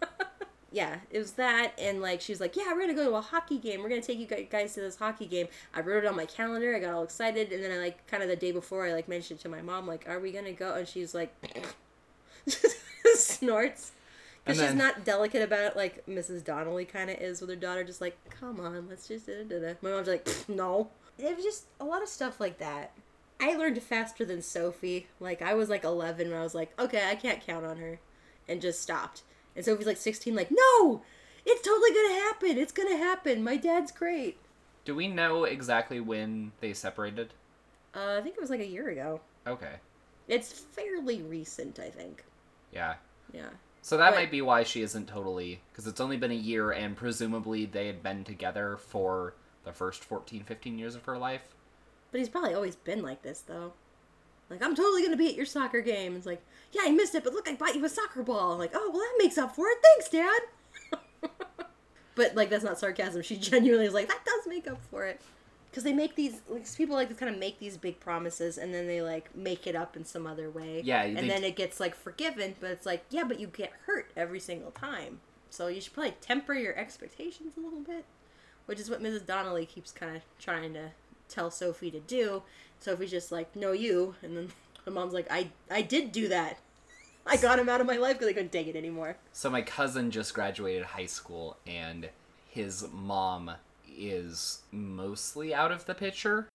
yeah, it was that, and like she was like, "Yeah, we're gonna go to a hockey game. We're gonna take you guys to this hockey game." I wrote it on my calendar. I got all excited, and then I like kind of the day before, I like mentioned to my mom, like, "Are we gonna go?" And she's like, snorts. Because she's not delicate about it like Mrs. Donnelly kind of is with her daughter, just like, come on, let's just. Da, da, da. My mom's like, no. It was just a lot of stuff like that. I learned faster than Sophie. Like I was like 11 when I was like, okay, I can't count on her, and just stopped. And Sophie's like 16, like, no, it's totally gonna happen. It's gonna happen. My dad's great. Do we know exactly when they separated? Uh, I think it was like a year ago. Okay. It's fairly recent, I think. Yeah. Yeah. So that But- might be why she isn't totally because it's only been a year and presumably they had been together for the first 14 15 years of her life. But he's probably always been like this, though. Like, I'm totally gonna be at your soccer game. It's like, yeah, I missed it, but look, I bought you a soccer ball. I'm like, oh, well, that makes up for it. Thanks, Dad. but like, that's not sarcasm. She genuinely is like, that does make up for it. Because they make these, like, people like to kind of make these big promises, and then they like make it up in some other way. Yeah, and they- then it gets like forgiven, but it's like, yeah, but you get hurt every single time. So you should probably temper your expectations a little bit which is what Mrs. Donnelly keeps kind of trying to tell Sophie to do. Sophie's just like, "No, you," and then the mom's like, "I I did do that. I got him out of my life because I couldn't take it anymore." So my cousin just graduated high school and his mom is mostly out of the picture.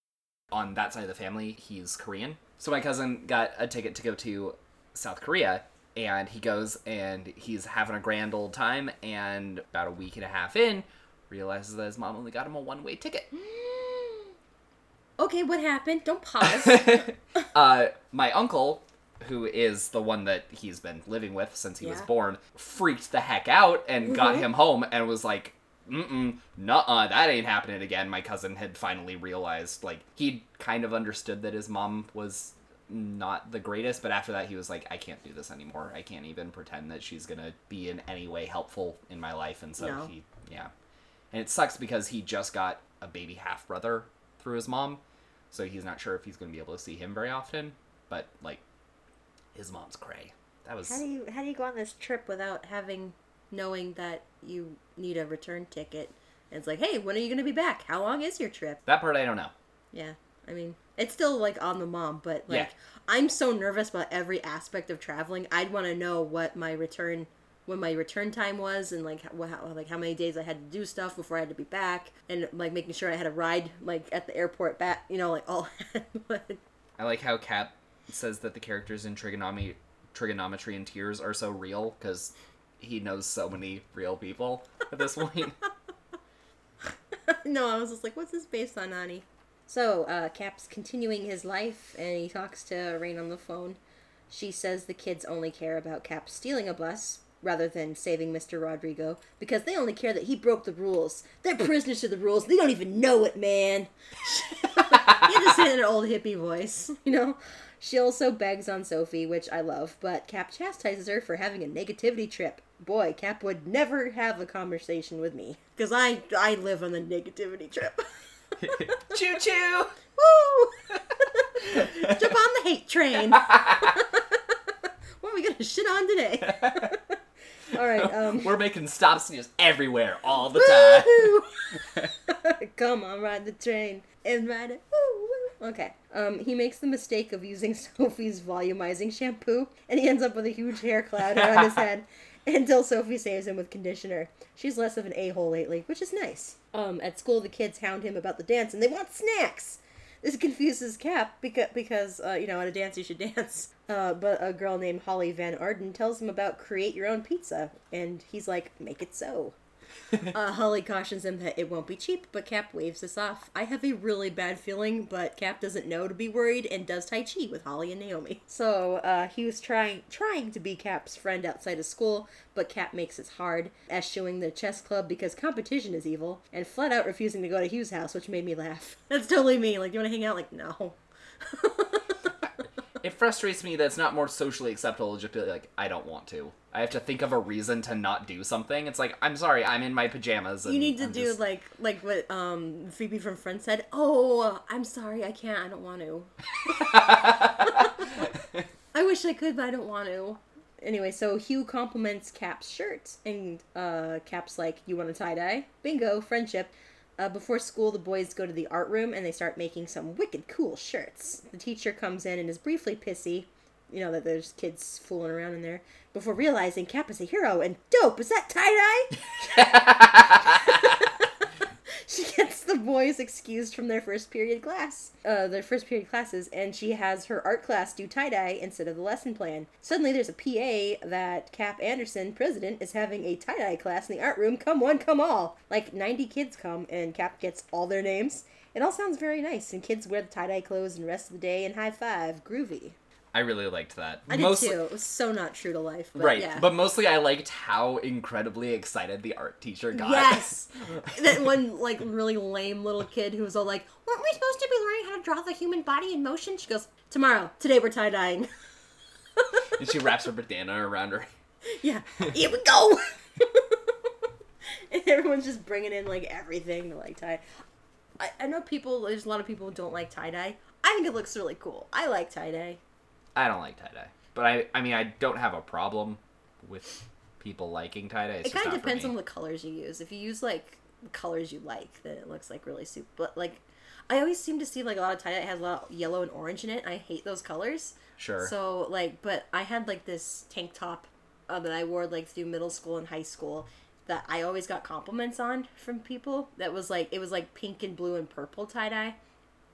On that side of the family, he's Korean. So my cousin got a ticket to go to South Korea and he goes and he's having a grand old time and about a week and a half in realizes that his mom only got him a one-way ticket. Mm. Okay, what happened? Don't pause. uh, my uncle, who is the one that he's been living with since he was born, freaked the heck out and got Mhm. him home and was like, mm-mm, nuh-uh, that ain't happening again. My cousin had finally realized, like, he kind of understood that his mom was not the greatest, but after that he was like, I can't do this anymore. I can't even pretend that she's gonna be in any way helpful in my life. And so No. he, yeah. And it sucks because he just got a baby half brother through his mom, so he's not sure if he's going to be able to see him very often. But like, his mom's cray. That was how do you how do you go on this trip without having knowing that you need a return ticket? And it's like, hey, when are you gonna be back? How long is your trip? that part I don't know. Yeah, I mean, it's still like on the mom, but like Yeah. I'm so nervous about every aspect of traveling. I'd want to know what my return when my return time was and like how, how like how many days I had to do stuff before I had to be back and like making sure I had a ride like at the airport back, you know, like all I like how Cap says that the characters in trigonometry, trigonometry and tears are so real because he knows so many real people at this point. no, I was just like, what's this based on, Ani? So, uh, Cap's continuing his life, and he talks to Rain on the phone. She says the kids only care about Cap stealing a bus rather than saving Mr. Rodrigo because they only care that he broke the rules. They're prisoners to the rules. They don't even know it, man. he had to in an old hippie voice, you know? She also begs on Sophie, which I love, but Cap chastises her for having a negativity trip. Boy, Cap would never have a conversation with me because I I live on the negativity trip. choo choo! Woo! Jump on the hate train. what are we gonna shit on today? All right. Um. We're making stops just everywhere all the time. Come on, ride the train and ride it. Woo, woo. Okay. Um. He makes the mistake of using Sophie's volumizing shampoo, and he ends up with a huge hair cloud around his head. Until Sophie saves him with conditioner. She's less of an a hole lately, which is nice. Um, at school, the kids hound him about the dance and they want snacks. This confuses Cap because because uh, you know at a dance you should dance. Uh, but a girl named Holly Van Arden tells him about create your own pizza, and he's like, make it so. Uh, Holly cautions him that it won't be cheap, but Cap waves this off. I have a really bad feeling, but Cap doesn't know to be worried and does Tai Chi with Holly and Naomi. So uh, he was trying trying to be Cap's friend outside of school, but Cap makes it hard, eschewing the chess club because competition is evil, and flat out refusing to go to Hugh's house, which made me laugh. That's totally me. Like, you want to hang out? Like, no. It frustrates me that it's not more socially acceptable to just be like, I don't want to. I have to think of a reason to not do something. It's like, I'm sorry, I'm in my pajamas. And You need to I'm do just- like like what um Phoebe from Friends said. Oh, I'm sorry, I can't. I don't want to. I wish I could, but I don't want to. Anyway, so Hugh compliments Cap's shirt, and uh, Cap's like, "You want a tie dye? Bingo, friendship." Uh, before school, the boys go to the art room and they start making some wicked cool shirts. The teacher comes in and is briefly pissy, you know that there's kids fooling around in there. Before realizing Cap is a hero and dope. Is that tie dye? she gets the boys excused from their first period class, uh, their first period classes, and she has her art class do tie dye instead of the lesson plan. Suddenly, there's a PA that Cap Anderson, president, is having a tie dye class in the art room. Come one, come all. Like 90 kids come, and Cap gets all their names. It all sounds very nice, and kids wear the tie dye clothes and rest of the day and high five. Groovy. I really liked that. I did Mostly- too. It was so not true to life. But Right, Yeah. but mostly I liked how incredibly excited the art teacher got. Yes. that one like really lame little kid who was all like, "Weren't we supposed to be learning how to draw the human body in motion?" She goes, "Tomorrow. Today we're tie dyeing." and she wraps her bandana around her. yeah. Here we go. and everyone's just bringing in like everything to like tie. I, I know people. There's a lot of people who don't like tie dye. I think it looks really cool. I like tie dye. I don't like tie dye, but I I mean I don't have a problem with people liking tie dye. It kind of depends on the colors you use. If you use like colors you like, then it looks like really super. But like, I always seem to see like a lot of tie dye has a lot of yellow and orange in it. I hate those colors. Sure. So like, but I had like this tank top uh, that I wore like through middle school and high school that I always got compliments on from people. That was like it was like pink and blue and purple tie dye.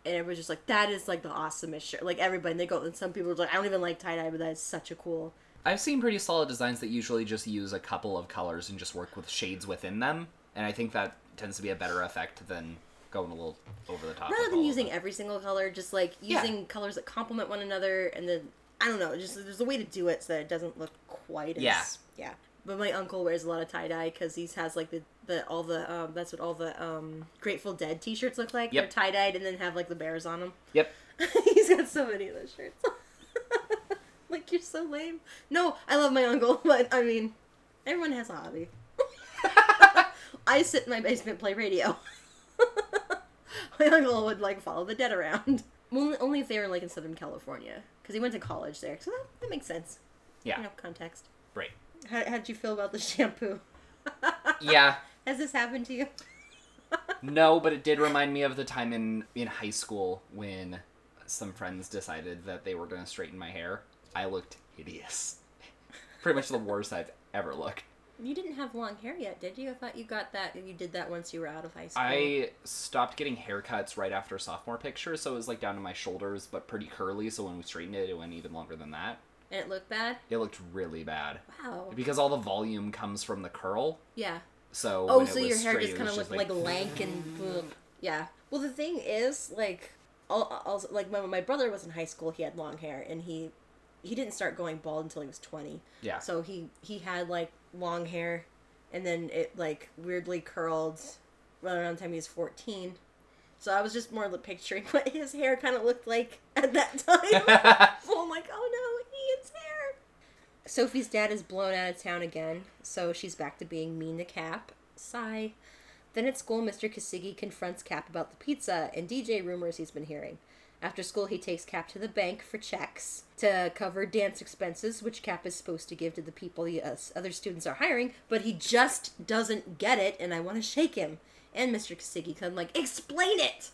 And it was just like that is like the awesomest shirt. Like everybody, and they go. And some people were like, I don't even like tie dye, but that is such a cool. I've seen pretty solid designs that usually just use a couple of colors and just work with shades within them, and I think that tends to be a better effect than going a little over the top. rather than using every single color, just like Yeah. using colors that complement one another, and then I don't know, just there's a way to do it so that it doesn't look quite as Yeah. yeah. But my uncle wears a lot of tie dye because he has like the, the all the um that's what all the um Grateful Dead T-shirts look like. Yep. They're tie dyed and then have like the bears on them. Yep. He's got so many of those shirts. like you're so lame. No, I love my uncle, but I mean, everyone has a hobby. I sit in my basement play radio. my uncle would like follow the dead around. Only, only if they were like in Southern California, because he went to college there. So that, that makes sense. Yeah. You know, context. Right. How how did you feel about the shampoo? Yeah. Has this happened to you? No, but it did remind me of the time in in high school when some friends decided that they were going to straighten my hair. I looked hideous. Pretty much the worst I've ever looked. You didn't have long hair yet, did you? I thought you got that. You did that once you were out of high school. I stopped getting haircuts right after sophomore picture, so it was like down to my shoulders, but pretty curly. So when we straightened it, it went even longer than that. And it looked bad. It looked really bad Wow. because all the volume comes from the curl. Yeah. So Oh, when it so was your hair straight, just kind of looked like, lank and yeah. Well, the thing is, like, also like when my brother was in high school, he had long hair, and he he didn't start going bald until he was twenty. yeah. So he he had like long hair, and then it like weirdly curled right around the time he was fourteen. So I was just more like, picturing what his hair kind of looked like at that time. so oh, I'm like, oh no. Sophie's dad is blown out of town again, so she's back to being mean to Cap. Sigh. Then at school, Mr. Kasigi confronts Cap about the pizza and DJ rumors he's been hearing. After school, he takes Cap to the bank for checks to cover dance expenses, which Cap is supposed to give to the people the uh, other students are hiring, but he just doesn't get it, and I want to shake him. And Mr. Kasigi come like, explain it!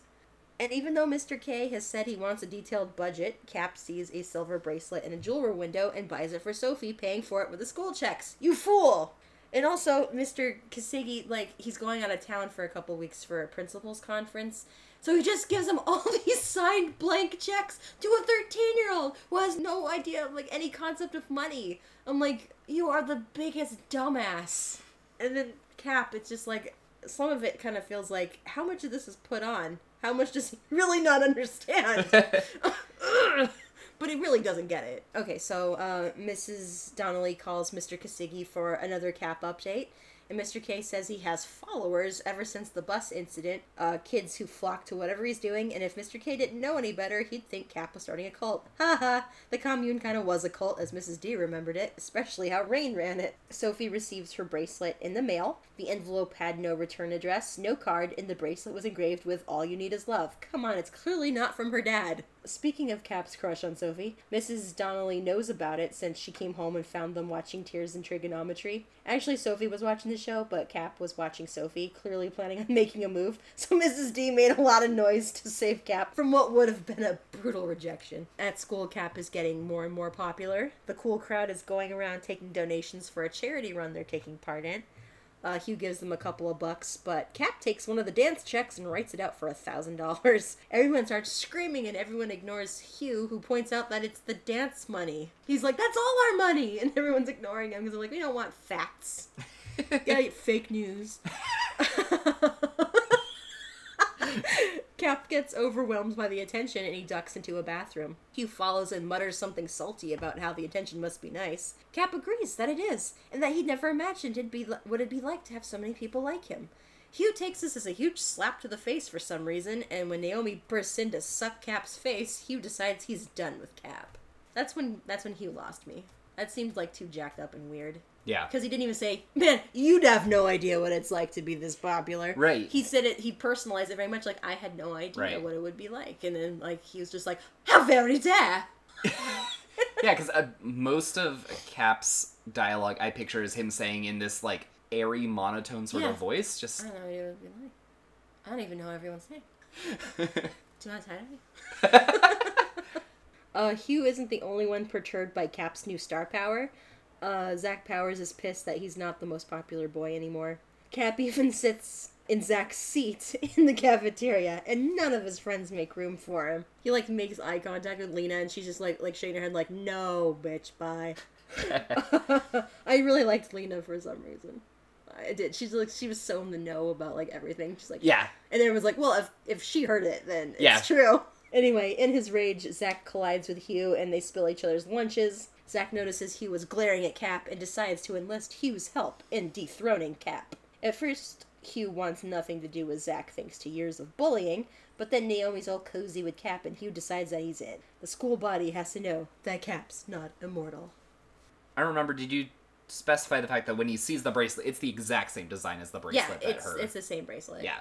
And even though Mr. K has said he wants a detailed budget, Cap sees a silver bracelet in a jewelry window and buys it for Sophie, paying for it with the school checks. You fool! And also, Mr. Kasigi, like, he's going out of town for a couple weeks for a principal's conference. So he just gives him all these signed blank checks to a 13 year old who has no idea of like any concept of money. I'm like, you are the biggest dumbass. And then Cap, it's just like some of it kind of feels like how much of this is put on? How much does he really not understand? but he really doesn't get it. Okay, so uh, Mrs. Donnelly calls Mr. Kasigi for another cap update. And Mr. K says he has followers ever since the bus incident, uh, kids who flock to whatever he's doing, and if Mr. K didn't know any better, he'd think Cap was starting a cult. Ha ha! the commune kind of was a cult as Mrs. D remembered it, especially how Rain ran it. Sophie receives her bracelet in the mail. The envelope had no return address, no card, and the bracelet was engraved with All You Need Is Love. Come on, it's clearly not from her dad. Speaking of Cap's crush on Sophie, Mrs. Donnelly knows about it since she came home and found them watching Tears and Trigonometry. Actually, Sophie was watching the show, but Cap was watching Sophie, clearly planning on making a move, so Mrs. D made a lot of noise to save Cap from what would have been a brutal rejection. At school, Cap is getting more and more popular. The cool crowd is going around taking donations for a charity run they're taking part in. Uh, Hugh gives them a couple of bucks, but Cap takes one of the dance checks and writes it out for a thousand dollars. Everyone starts screaming, and everyone ignores Hugh, who points out that it's the dance money. He's like, "That's all our money," and everyone's ignoring him because they're like, "We don't want facts. Gotta fake news." Cap gets overwhelmed by the attention and he ducks into a bathroom. Hugh follows and mutters something salty about how the attention must be nice. Cap agrees that it is, and that he'd never imagined it'd be what it'd be like to have so many people like him. Hugh takes this as a huge slap to the face for some reason, and when Naomi bursts in to suck Cap's face, Hugh decides he's done with Cap. That's when that's when Hugh lost me. That seemed like too jacked up and weird. Yeah. Because he didn't even say, man, you'd have no idea what it's like to be this popular. Right. He said it, he personalized it very much like, I had no idea Right. what it would be like. And then, like, he was just like, how very dare! Yeah, because uh, most of Cap's dialogue I picture is him saying in this like airy monotone sort Yeah. of voice. Just I don't even know what it would be like. I don't even know everyone's name. Do you want to tell me? uh, Hugh isn't the only one perturbed by Cap's new star power. Uh, Zach Powers is pissed that he's not the most popular boy anymore. Cap even sits in Zach's seat in the cafeteria, and none of his friends make room for him. He like makes eye contact with Lena, and she's just like like shaking her head, like, "No, bitch, bye." I really liked Lena for some reason. I did. She's like she was so in the know about like everything. She's like, yeah. and then it was like, well, if if she heard it, then it's Yeah. true. Anyway, in his rage, Zach collides with Hugh and they spill each other's lunches. Zach notices Hugh was glaring at Cap and decides to enlist Hugh's help in dethroning Cap. At first, Hugh wants nothing to do with Zach thanks to years of bullying, but then Naomi's all cozy with Cap and Hugh decides that he's in. The school body has to know that Cap's not immortal. I remember. Did you specify the fact that when he sees the bracelet, it's the exact same design as the Yeah, bracelet that it's her? it's the same bracelet. Yeah.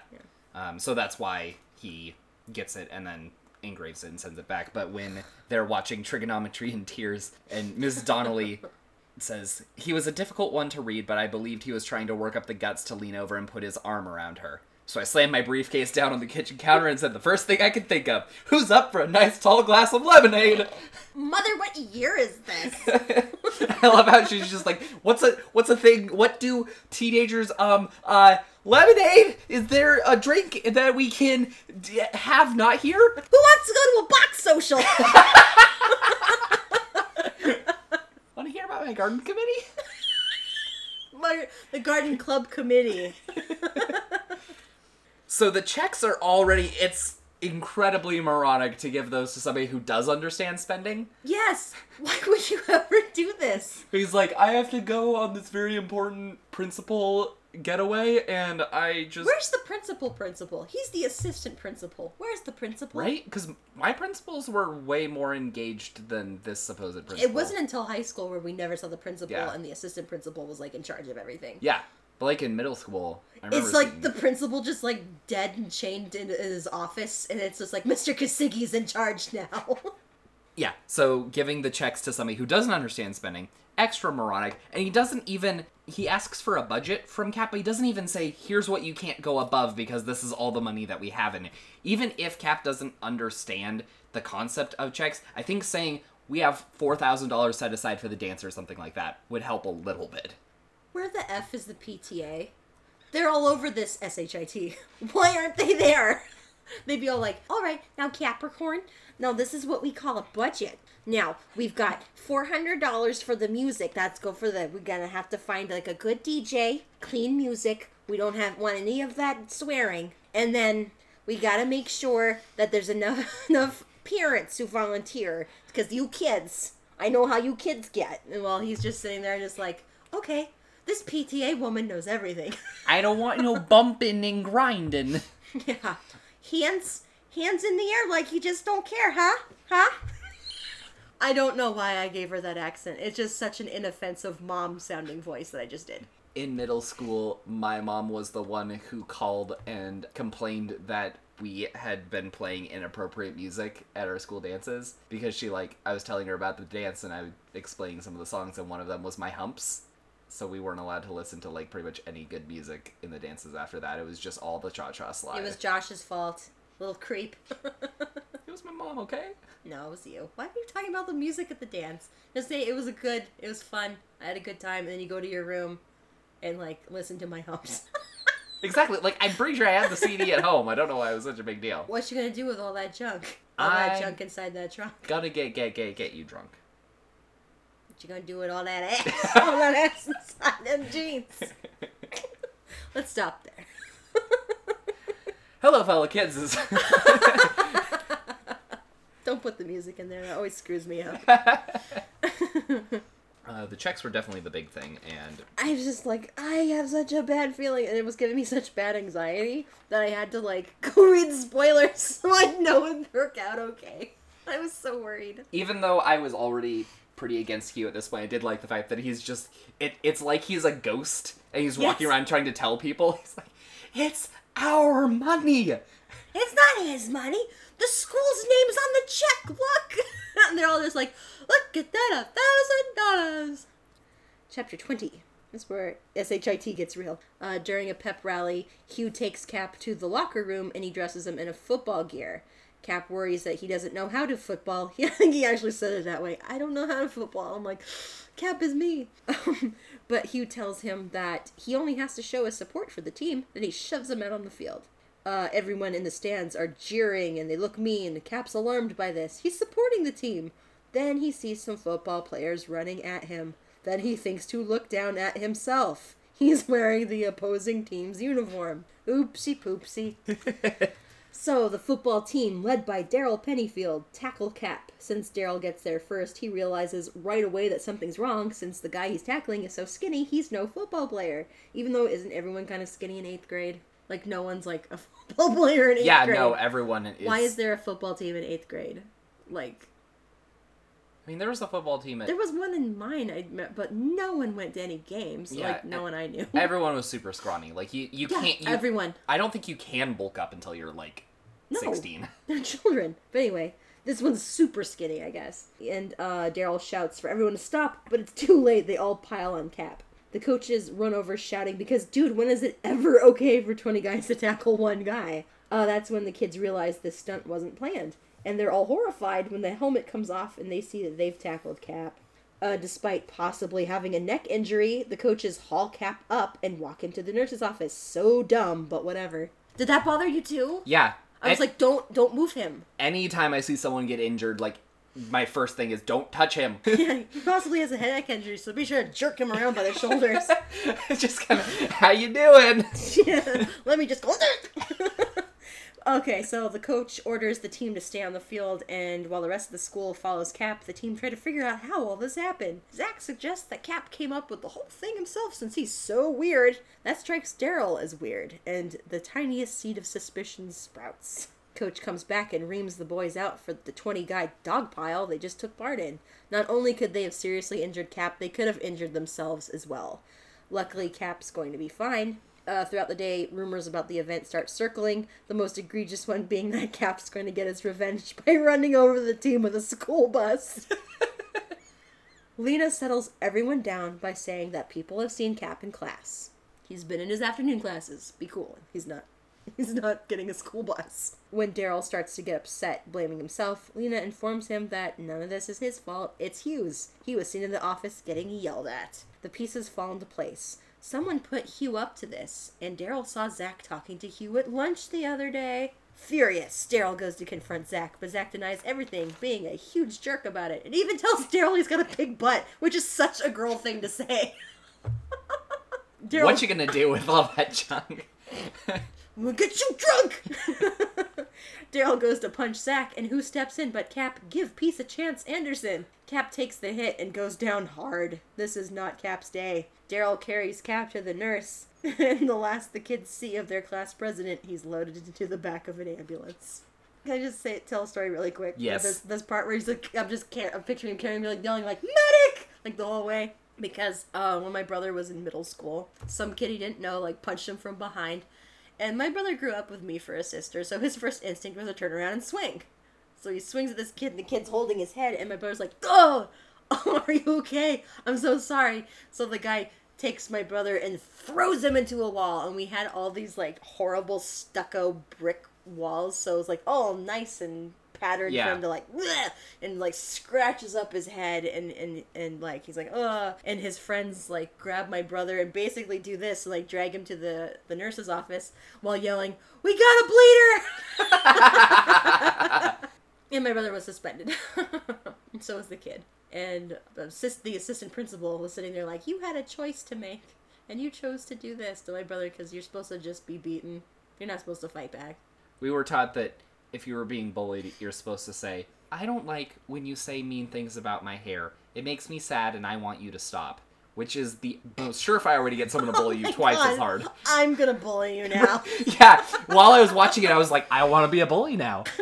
Um, so that's why he gets it and then engraves it and sends it back. But when they're watching trigonometry in tears, and Ms. Donnelly says he was a difficult one to read, but I believed he was trying to work up the guts to lean over and put his arm around her. So I slammed my briefcase down on the kitchen counter and said the first thing I could think of: "Who's up for a nice tall glass of lemonade?" Mother, what year is this? I love how she's just like, "What's a what's a thing? What do teenagers um uh lemonade? Is there a drink that we can d- have not here?" Who wants to go to a box social? Want to hear about my garden committee? My, the garden club committee. So the checks are already. It's incredibly moronic to give those to somebody who does understand spending. Yes. Why would you ever do this? He's like, I have to go on this very important principal getaway, and I just Where's the principal principal? He's the assistant principal. Where's the principal? right because my principals were way more engaged than this supposed principal. It wasn't until high school where we never saw the principal Yeah. and the assistant principal was like in charge of everything. Yeah, but like in middle school, I remember It's like the principal just like dead and chained in his office, and it's just like Mr. Kasigi's in charge now. yeah. So giving the checks to somebody who doesn't understand spending, extra moronic, and he doesn't even he asks for a budget from Cap, but he doesn't even say here's what you can't go above because this is all the money that we have in it. Even if Cap doesn't understand the concept of checks, I think saying we have four thousand dollars set aside for the dance or something like that would help a little bit. Where the F is the PTA? They're all over this SHIT. Why aren't they there? They'd be all like, all right, now Capricorn, now this is what we call a budget. Now, we've got $400 for the music. That's go for the, we're gonna have to find like a good DJ, clean music. We don't have want any of that swearing. And then we gotta make sure that there's enough, enough parents who volunteer. Because you kids, I know how you kids get. And while he's just sitting there just like, okay, this PTA woman knows everything. I don't want no bumping and grinding. Yeah. Hands hands in the air like you just don't care, huh? Huh? I don't know why I gave her that accent. It's just such an inoffensive mom sounding voice that I just did. In middle school, my mom was the one who called and complained that we had been playing inappropriate music at our school dances because she like I was telling her about the dance and I was explaining some of the songs and one of them was my humps. So we weren't allowed to listen to like pretty much any good music in the dances after that. It was just all the cha cha slide. It was Josh's fault. Little creep. It was my mom, okay? no, it was you. Why are you talking about the music at the dance? Just say it was a good, it was fun. I had a good time, and then you go to your room and like listen to my humps. Exactly. Like I'm pretty sure I have the CD at home. I don't know why it was such a big deal. what you gonna do with all that junk? All I- that junk inside that trunk. Gotta get get get get you drunk. What you gonna do with all that ass? all that ass inside them jeans. Let's stop there. Hello, fellow kids. This- Don't put the music in there. That always screws me up. uh, the checks were definitely the big thing, and I was just like, I have such a bad feeling, and it was giving me such bad anxiety that I had to like go read the spoilers so I know it would work out okay. I was so worried. even though I was already pretty against Hugh at this point, I did like the fact that he's just it. It's like he's a ghost, and he's walking around trying to tell people. He's like, "It's our money." It's not his money. The school's name's on the check. Look, and they're all just like, look at that, a thousand dollars. Chapter twenty. That's where SHIT gets real. Uh, during a pep rally, Hugh takes Cap to the locker room and he dresses him in a football gear. Cap worries that he doesn't know how to football. I think he actually said it that way. I don't know how to football. I'm like, Cap is me. Um, but Hugh tells him that he only has to show his support for the team, then he shoves him out on the field. Uh, everyone in the stands are jeering and they look mean. Cap's alarmed by this. He's supporting the team. Then he sees some football players running at him. Then he thinks to look down at himself. He's wearing the opposing team's uniform. Oopsie poopsie. So the football team, led by Daryl Pennyfield, tackle Cap. Since Daryl gets there first, he realizes right away that something's wrong since the guy he's tackling is so skinny, he's no football player. Even though isn't everyone kind of skinny in eighth grade? Like no one's like a football player in eighth yeah, grade. no, everyone is. Why is there a football team in eighth grade? Like I mean, there was a football team at. there was one in mine, I met, but no one went to any games. Yeah, like no e- one I knew. Everyone was super scrawny. Like you, you Yeah, can't. You, everyone. I don't think you can bulk up until you're like No. sixteen. They're children. But anyway, this one's super skinny, I guess. And uh, Daryl shouts for everyone to stop, but it's too late. They all pile on Cap. The coaches run over shouting because, dude, when is it ever okay for 20 guys to tackle one guy? Uh, that's when the kids realize this stunt wasn't planned. And they're all horrified when the helmet comes off and they see that they've tackled Cap. Uh, despite possibly having a neck injury, the coaches haul Cap up and walk into the nurse's office. So dumb, but whatever. Did that bother you too? Yeah. I was like, don't don't move him. anytime I see someone get injured, like my first thing is don't touch him. Yeah, he possibly has a headache injury, so be sure to jerk him around by the shoulders. just kind of how you doing. yeah, let me just go. There. Okay, so the coach orders the team to stay on the field, and while the rest of the school follows Cap, the team try to figure out how all this happened. Zach suggests that Cap came up with the whole thing himself since he's so weird. That strikes Daryl as weird, and the tiniest seed of suspicion sprouts. Coach comes back and reams the boys out for the 20 guy dog pile they just took part in. Not only could they have seriously injured Cap, they could have injured themselves as well. Luckily, Cap's going to be fine. Uh, throughout the day, rumors about the event start circling, the most egregious one being that Cap's going to get his revenge by running over the team with a school bus. Lena settles everyone down by saying that people have seen Cap in class. He's been in his afternoon classes. Be cool. He's not. He's not getting a school bus. When Daryl starts to get upset, blaming himself, Lena informs him that none of this is his fault, it's Hugh's. He was seen in the office getting yelled at. The pieces fall into place. Someone put Hugh up to this, and Daryl saw Zach talking to Hugh at lunch the other day. Furious, Daryl goes to confront Zach, but Zach denies everything, being a huge jerk about it, and even tells Daryl he's got a big butt, which is such a girl thing to say. Daryl, What you gonna do with all that junk? I'm gonna get you drunk! Daryl goes to punch Zach, and who steps in but Cap? Give peace a chance, Anderson. Cap takes the hit and goes down hard. This is not Cap's day. Daryl carries Cap to the nurse, and the last the kids see of their class president, he's loaded into the back of an ambulance. Can I just say tell a story really quick? Yes. This this part where he's like, I'm just car- I'm picturing him carrying me like yelling like medic like the whole way because uh, when my brother was in middle school, some kid he didn't know like punched him from behind, and my brother grew up with me for a sister, so his first instinct was to turn around and swing. So he swings at this kid, and the kid's holding his head, and my brother's like, "Oh, oh, are you okay? I'm so sorry." So the guy takes my brother and throws him into a wall, and we had all these like horrible stucco brick walls, so it was like all nice and patterned Yeah. for him to like and like scratches up his head and and and like he's like ugh and his friends like grab my brother and basically do this like drag him to the the nurse's office while yelling we got a bleeder! And my brother was suspended. And so was the kid. And the, assist, the assistant principal was sitting there like you had a choice to make and you chose to do this. To my brother because you're supposed to just be beaten. You're not supposed to fight back. We were taught that if you were being bullied, you're supposed to say, I don't like when you say mean things about my hair. It makes me sad and I want you to stop. Which is the most surefire way to get someone to bully you Oh twice God. as hard. i'm gonna bully you now yeah, while I was watching it, I was like, I want to be a bully now.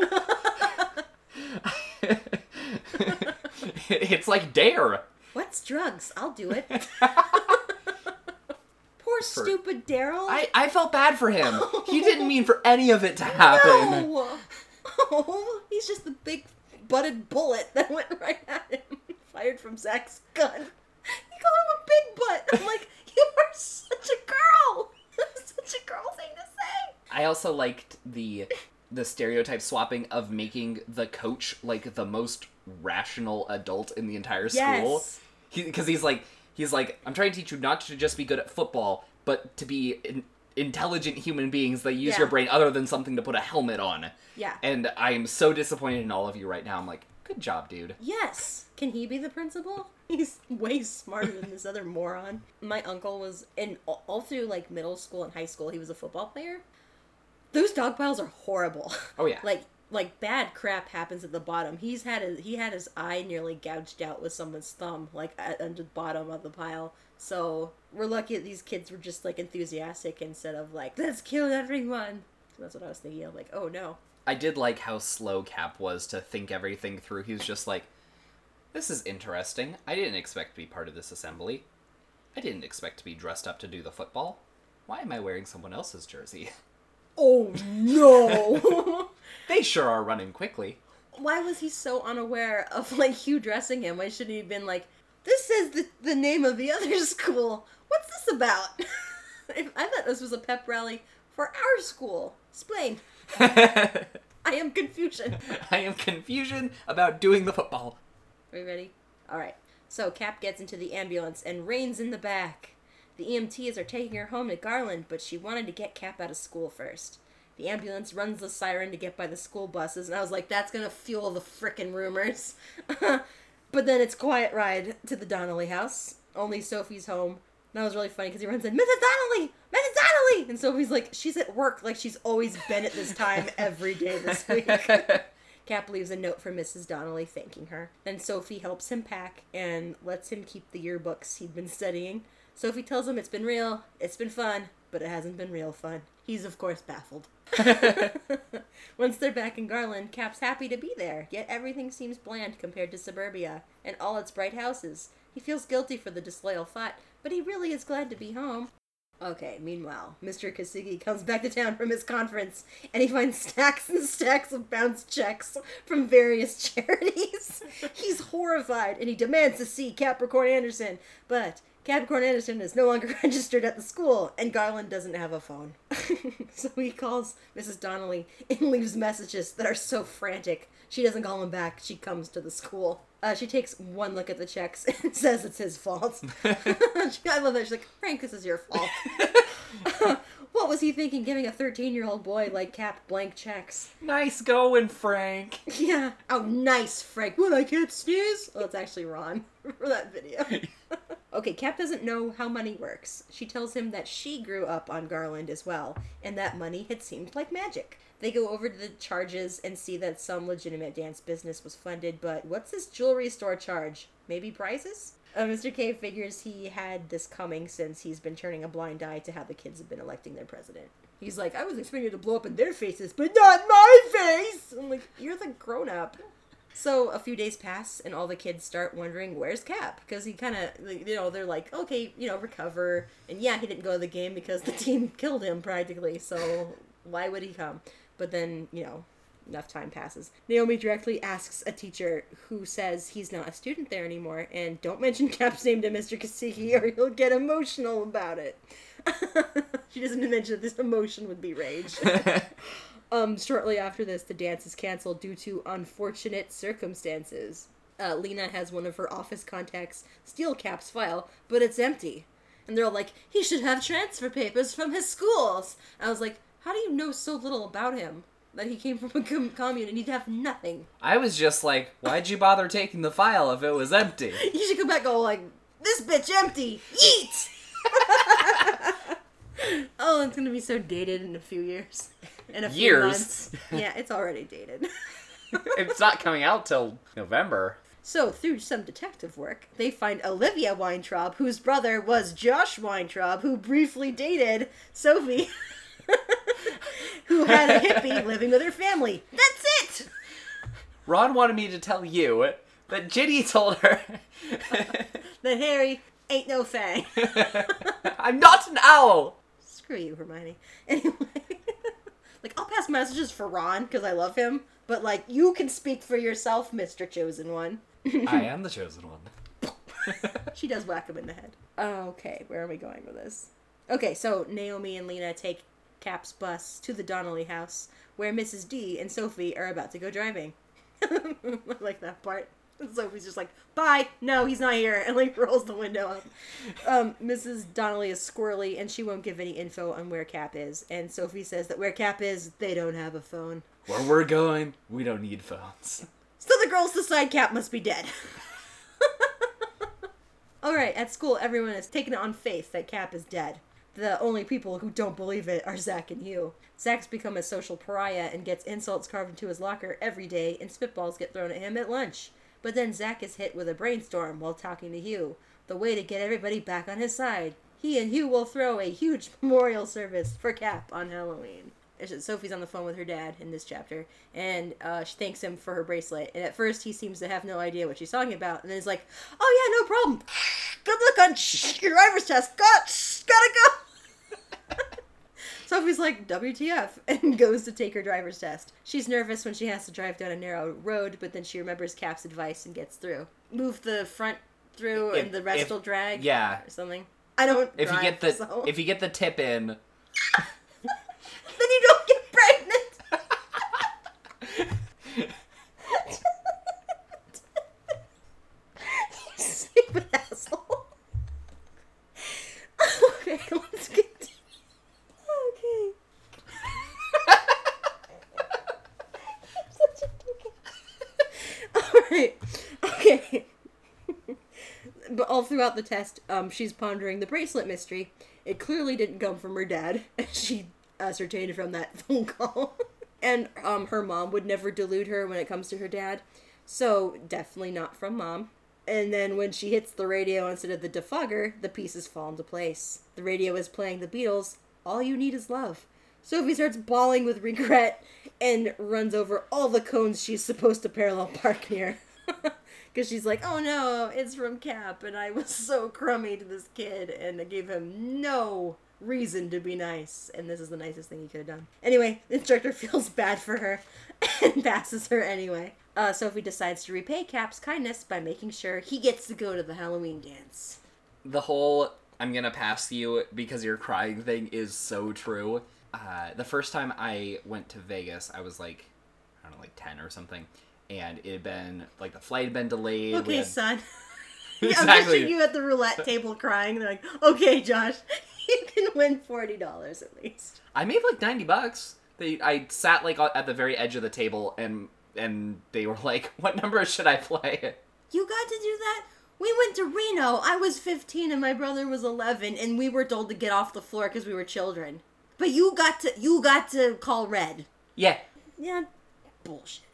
it's like Dare. What's drugs? I'll do it. Poor stupid Daryl. I, I felt bad for him. He didn't mean for any of it to happen. No. Oh, he's just the big butted bullet that went right at him, fired from Zach's gun. He called him a big butt. I'm like, you are such a girl. such a girl thing to say. I also liked the the stereotype swapping of making the coach like the most rational adult in the entire school. Yes. Because he's like he's like I'm trying to teach you not to just be good at football, but to be in, intelligent human beings that use Yeah. your brain other than something to put a helmet on. Yeah. And I am so disappointed in all of you right now. I'm like, good job, dude. Yes. Can he be the principal? He's way smarter than this other moron. My uncle was in all through like middle school and high school. He was a football player. Those dog piles are horrible. Oh, yeah. like like bad crap happens at the bottom. He's had his he had his eye nearly gouged out with someone's thumb, like at, under the bottom of the pile. So we're lucky that these kids were just like enthusiastic instead of like let's kill everyone. So that's what I was thinking of. Like oh no. I did like how slow Cap was to think everything through. He was just like, this is interesting. I didn't expect to be part of this assembly. I didn't expect to be dressed up to do the football. Why am I wearing someone else's jersey? Oh no. they sure are running quickly. Why was he so unaware of like Hugh dressing him? Why shouldn't he have been like, this says the, the name of the other school. What's this about? I thought this was a pep rally for our school. Explain. I am confusion. I am confusion about doing the football. Are you ready? Alright. So Cap gets into the ambulance and Rain's in the back. The EMTs are taking her home to Garland, but she wanted to get Cap out of school first. The ambulance runs the siren to get by the school buses, and I was like, that's gonna fuel the frickin' rumors. But then it's quiet ride to the Donnelly house. Only Sophie's home. And that was really funny because he runs in, Mrs. Donnelly! Mrs. Donnelly! And Sophie's like, she's at work like she's always been at this time every day this week. Cap leaves a note for Mrs. Donnelly thanking her. Then Sophie helps him pack and lets him keep the yearbooks he'd been studying. Sophie tells him it's been real, it's been fun, but it hasn't been real fun. He's, of course, baffled. Once they're back in Garland, Cap's happy to be there, yet everything seems bland compared to suburbia and all its bright houses. He feels guilty for the disloyal thought, but he really is glad to be home. Okay, meanwhile, Mr. Kasigi comes back to town from his conference and he finds stacks and stacks of bounce checks from various charities. He's horrified and he demands to see Capricorn Anderson, but Capricorn Anderson is no longer registered at the school and Garland doesn't have a phone. so he calls Mrs. Donnelly and leaves messages that are so frantic. She doesn't call him back, she comes to the school. Uh, she takes one look at the checks and says it's his fault. I love that. She's like, Frank, this is your fault. what was he thinking giving a 13 year old boy like Cap blank checks? Nice going, Frank. Yeah. Oh, nice, Frank. What, I can't sneeze? Well, it's actually Ron for that video. Okay, Cap doesn't know how money works. She tells him that she grew up on Garland as well, and that money had seemed like magic. They go over to the charges and see that some legitimate dance business was funded, but what's this jewelry store charge? Maybe prizes? Uh, Mr. K figures he had this coming since he's been turning a blind eye to how the kids have been electing their president. He's like, I was expecting it to blow up in their faces, but not my face! I'm like, you're the grown up. So a few days pass, and all the kids start wondering, where's Cap? Because he kind of, you know, they're like, okay, you know, recover. And yeah, he didn't go to the game because the team killed him practically, so why would he come? But then, you know, enough time passes. Naomi directly asks a teacher who says he's not a student there anymore, and don't mention Cap's name to Mr. Kasigi or he'll get emotional about it. she doesn't mention that this emotion would be rage. Um, shortly after this, the dance is canceled due to unfortunate circumstances. Uh, Lena has one of her office contacts steal Cap's file, but it's empty. And they're all like, he should have transfer papers from his schools. I was like, how do you know so little about him? That he came from a com- commune and he'd have nothing. I was just like, why'd you bother taking the file if it was empty? You should come back and go like, this bitch empty. Eat! oh, it's gonna be so dated in a few years. In a few Years? months. Yeah, it's already dated. it's not coming out till November. So, through some detective work, they find Olivia Weintraub, whose brother was Josh Weintraub, who briefly dated Sophie, who had a hippie living with her family. That's it! Ron wanted me to tell you that Ginny told her That Harry ain't no fang. I'm not an owl. Screw you, Hermione. Anyway, like, I'll pass messages for Ron because I love him, but, like, you can speak for yourself, Mr. Chosen One. I am the chosen one. She does whack him in the head. Okay, where are we going with this? Okay, so Naomi and Lena take Cap's bus to the Donnelly house, where Mrs. D and Sophie are about to go driving. I like that part. Sophie's just like, bye, no, he's not here, and like rolls the window up. Um, Mrs. Donnelly is squirrely, and she won't give any info on where Cap is. And Sophie says that where Cap is, they don't have a phone. Where we're going, we don't need phones. So the girls decide Cap must be dead. Alright, at school, everyone has taken it on faith that Cap is dead. The only people who don't believe it are Zach and Hugh. Zach's become a social pariah and gets insults carved into his locker every day, and spitballs get thrown at him at lunch. But then Zach is hit with a brainstorm while talking to Hugh. The way to get everybody back on his side. He and Hugh will throw a huge memorial service for Cap on Halloween. Sophie's on the phone with her dad in this chapter, and uh, she thanks him for her bracelet. And at first, he seems to have no idea what she's talking about, and then he's like, "Oh yeah, no problem. Good luck on your driver's test. Got gotta go." Sophie's like, "WTF?" and goes to take her driver's test. She's nervous when she has to drive down a narrow road, but then she remembers Cap's advice and gets through. Move the front through, If- and the rest if- will drag. yeah. or something. I don't. If you get the so- if you get the tip in, then you don't get pregnant. you stupid asshole. okay, let's get. Okay. Such a dick. Alright. Okay. but all throughout the test, um, she's pondering the bracelet mystery. It clearly didn't come from her dad, she ascertained from that phone call. and um, her mom would never delude her when it comes to her dad, so definitely not from mom. And then when she hits the radio instead of the defogger, the pieces fall into place. The radio is playing the Beatles. All you need is love. Sophie starts bawling with regret and runs over all the cones she's supposed to parallel park near. Because she's like, oh no, it's from Cap, and I was so crummy to this kid, and I gave him no reason to be nice, and this is the nicest thing he could have done. Anyway, the instructor feels bad for her and passes her anyway. Uh, Sophie decides to repay Cap's kindness by making sure he gets to go to the Halloween dance. the whole I'm gonna pass you because you're crying thing is so true. Uh, the first time I went to Vegas, I was like, I don't know, like ten or something, and it had been like the flight had been delayed. Okay, had- son. Yeah, I'm exactly. picturing you at the roulette table crying. They're like, okay, Josh, you can win forty dollars at least. I made like ninety bucks. They, I sat like at the very edge of the table, and and they were like, "What number should I play?" You got to do that. We went to Reno. I was fifteen and my brother was eleven, and we were told to get off the floor because we were children. But you got to you got to call red. Yeah. Yeah, bullshit.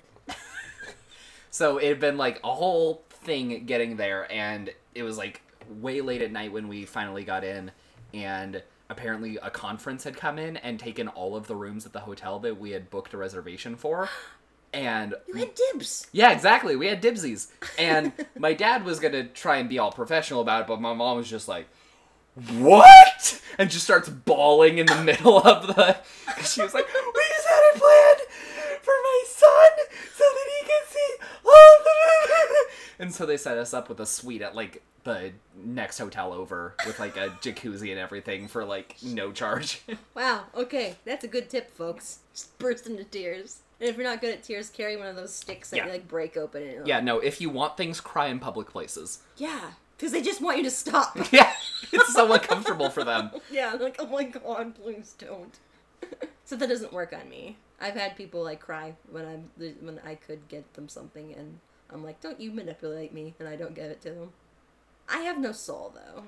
So it had been like a whole thing getting there, and it was like way late at night when we finally got in, and apparently a conference had come in and taken all of the rooms at the hotel that we had booked a reservation for. And You had dibs. yeah, exactly. We had dibsies. And my dad was going to try and be all professional about it, but my mom was just like, What? And just starts bawling in the middle of the. She was like, We just had it planned for my son so that he can see all the. And so they set us up with a suite at like the next hotel over with like a jacuzzi and everything for like no charge. Wow. Okay, that's a good tip, folks. Just burst into tears. And if you're not good at tears, carry one of those sticks that Yeah. you like break open. And it'll- yeah, no, if you want things, cry in public places. Yeah. Because they just want you to stop. Yeah, it's so uncomfortable for them. yeah. Like, oh my god, please don't. so that doesn't work on me. I've had people like cry when I'm when I could get them something, and I'm like, don't you manipulate me, and I don't give it to them. I have no soul though.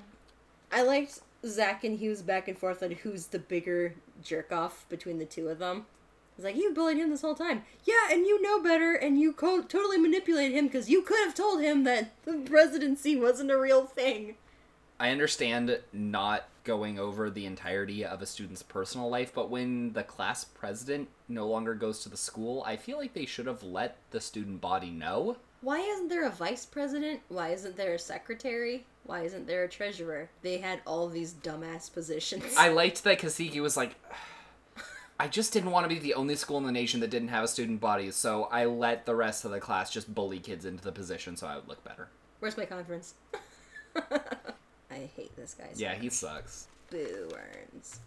I liked Zach and Hugh's back and forth on who's the bigger jerk off between the two of them. It's like you bullied him this whole time. Yeah, and you know better, and you co- totally manipulated him because you could have told him that the presidency wasn't a real thing. I understand not going over the entirety of a student's personal life, but when the class president no longer goes to the school, I feel like they should have let the student body know. Why isn't there a vice president? Why isn't there a secretary? Why isn't there a treasurer? They had all these dumbass positions. I liked that Kasigi was like, I just didn't want to be the only school in the nation that didn't have a student body, so I let the rest of the class just bully kids into the position so I would look better. Where's my conference? I hate this guy. so Yeah, he sucks. Boo earns.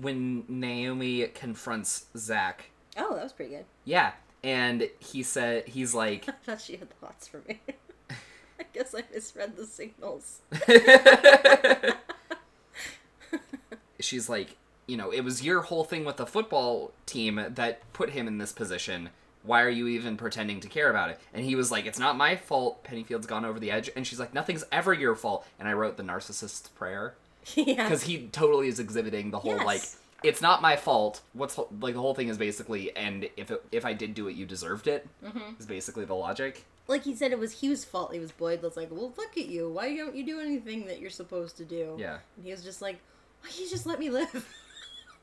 When Naomi confronts Zach, Oh, that was pretty good. yeah, and he said, he's like, I thought she had thoughts for me. I guess I misread the signals. she's like, you know, it was your whole thing with the football team that put him in this position. Why are you even pretending to care about it? And he was like, it's not my fault. Pennyfield's gone over the edge. And she's like, nothing's ever your fault. And I wrote the narcissist's prayer yeah. because he totally is exhibiting the whole Yes. like, it's not my fault. What's like the whole thing is basically, and if it, if I did do it, you deserved it. Mhm. Is basically the logic. Like he said, it was Hugh's fault. He was Boyd That's like, well, look at you. Why don't you do anything that you're supposed to do? Yeah. And he was just like, why can't you just let me live?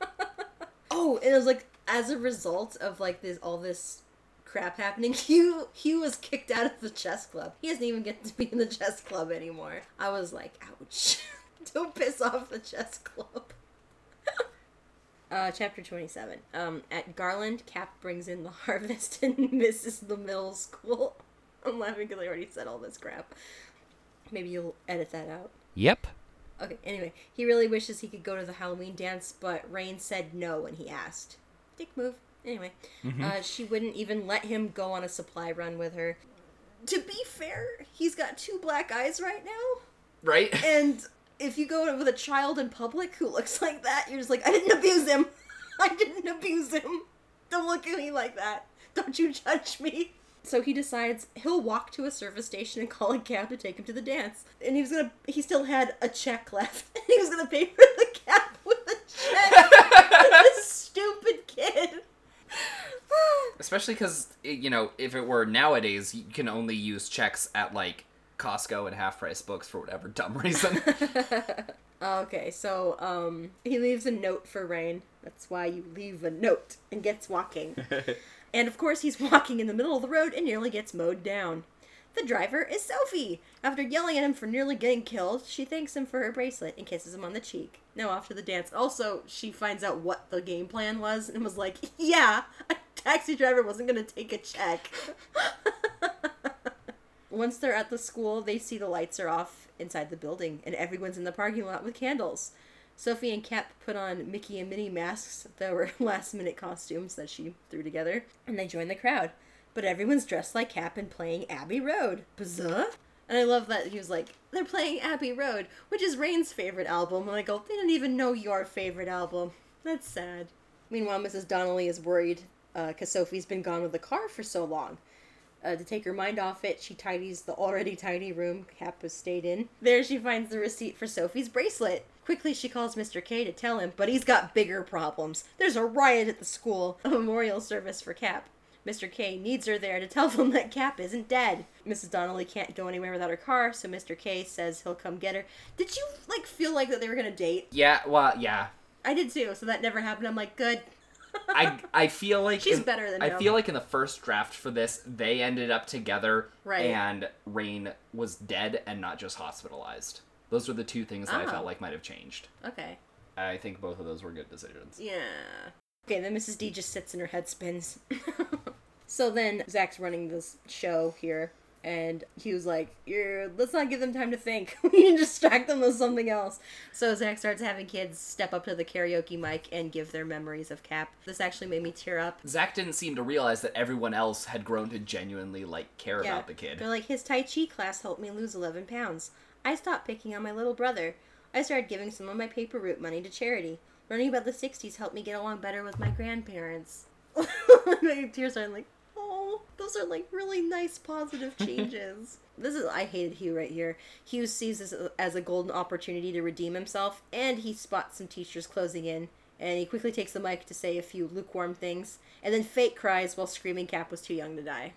oh, and it was like, as a result of like this, all this crap happening, Hugh, Hugh was kicked out of the chess club. He doesn't even get to be in the chess club anymore. I was like, ouch. don't piss off the chess club. Uh, chapter 27. Um, at Garland, Cap brings in the harvest and misses the middle school. I'm laughing because I already said all this crap. Maybe you'll edit that out. Yep. Okay, anyway, he really wishes he could go to the Halloween dance, but Rain said no when he asked. Dick move. Anyway, uh, she wouldn't even let him go on a supply run with her. To be fair, he's got two black eyes right now, Right. and if you go with a child in public who looks like that, you're just like, I didn't abuse him. I didn't abuse him. Don't look at me like that. Don't you judge me. So he decides he'll walk to a service station and call a cab to take him to the dance. And he was gonna, he still had a check left. And he was gonna pay for the cab with a check. this stupid kid. Especially because, you know, if it were nowadays, you can only use checks at, like, Costco and half price books for whatever dumb reason. Okay, so um, he leaves a note for Rain. That's why you leave a note and gets walking. and of course, he's walking in the middle of the road and nearly gets mowed down. The driver is Sophie. After yelling at him for nearly getting killed, she thanks him for her bracelet and kisses him on the cheek. Now off to the dance. Also, she finds out what the game plan was and was like, "Yeah, a taxi driver wasn't gonna take a check." Once they're at the school, they see the lights are off inside the building, and everyone's in the parking lot with candles. Sophie and Cap put on Mickey and Minnie masks that were last minute costumes that she threw together, and they join the crowd. But everyone's dressed like Cap and playing Abbey Road. Bizarre. And I love that he was like, they're playing Abbey Road, which is Rain's favorite album. And I go, they didn't even know your favorite album. That's sad. Meanwhile, Mrs. Donnelly is worried because Sophie's been gone with the car for so long. Uh, to take her mind off it, she tidies the already tidy room Cap has stayed in. There, she finds the receipt for Sophie's bracelet. Quickly, she calls Mr. K to tell him, but he's got bigger problems. There's a riot at the school, a memorial service for Cap. Mr. K needs her there to tell them that Cap isn't dead. Mrs. Donnelly can't go anywhere without her car, so Mr. K says he'll come get her. Did you like feel like that they were gonna date? Yeah, well, yeah. I did too. So that never happened. I'm like, good. I I feel like She's in- better than I him. feel like in the first draft for this, they ended up together, Right. And Rain was dead and not just hospitalized. Those were the two things that I Oh. felt like might have changed. okay. I think both of those were good decisions. Yeah. Okay, then Mrs. D just sits and her head spins. so then Zach's running this show here, and he was like, You're, let's not give them time to think. we can distract them with something else. So Zach starts having kids step up to the karaoke mic and give their memories of Cap. This actually made me tear up. Zach didn't seem to realize that everyone else had grown to genuinely like care about the kid. They're like, his Tai Chi class helped me lose 11 pounds. I stopped picking on my little brother. I started giving some of my paper route money to charity. Learning about the 60s helped me get along better with my grandparents. my tears are like, oh, those are like really nice positive changes. this is, I hated Hugh right here. Hugh sees this as a golden opportunity to redeem himself, and he spots some teachers closing in. And he quickly takes the mic to say a few lukewarm things, and then fake cries while screaming Cap was too young to die.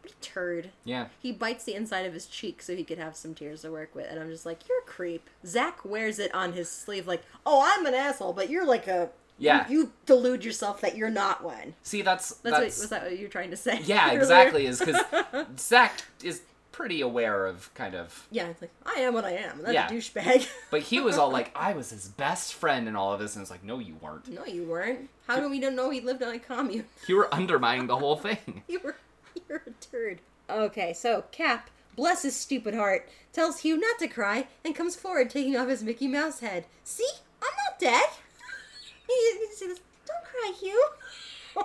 What a turd. Yeah. He bites the inside of his cheek so he could have some tears to work with, and I'm just like, you're a creep. Zach wears it on his sleeve, like, oh, I'm an asshole, but you're like a. Yeah. You, you delude yourself that you're not one. See, that's That's, that's, what was that what you're trying to say? yeah, earlier? exactly. Is because Zach is pretty aware of kind of, Yeah, it's like I am what I am. That's Yeah. a douchebag. but he was all like, I was his best friend and all of this, and it's like, no, you weren't. no, you weren't. How do we don't know he lived on a commune? You were undermining the whole thing. You were you're a turd. Okay, so Cap, bless his stupid heart, tells Hugh not to cry and comes forward taking off his Mickey Mouse head. See? I'm not dead. Cry, Hugh.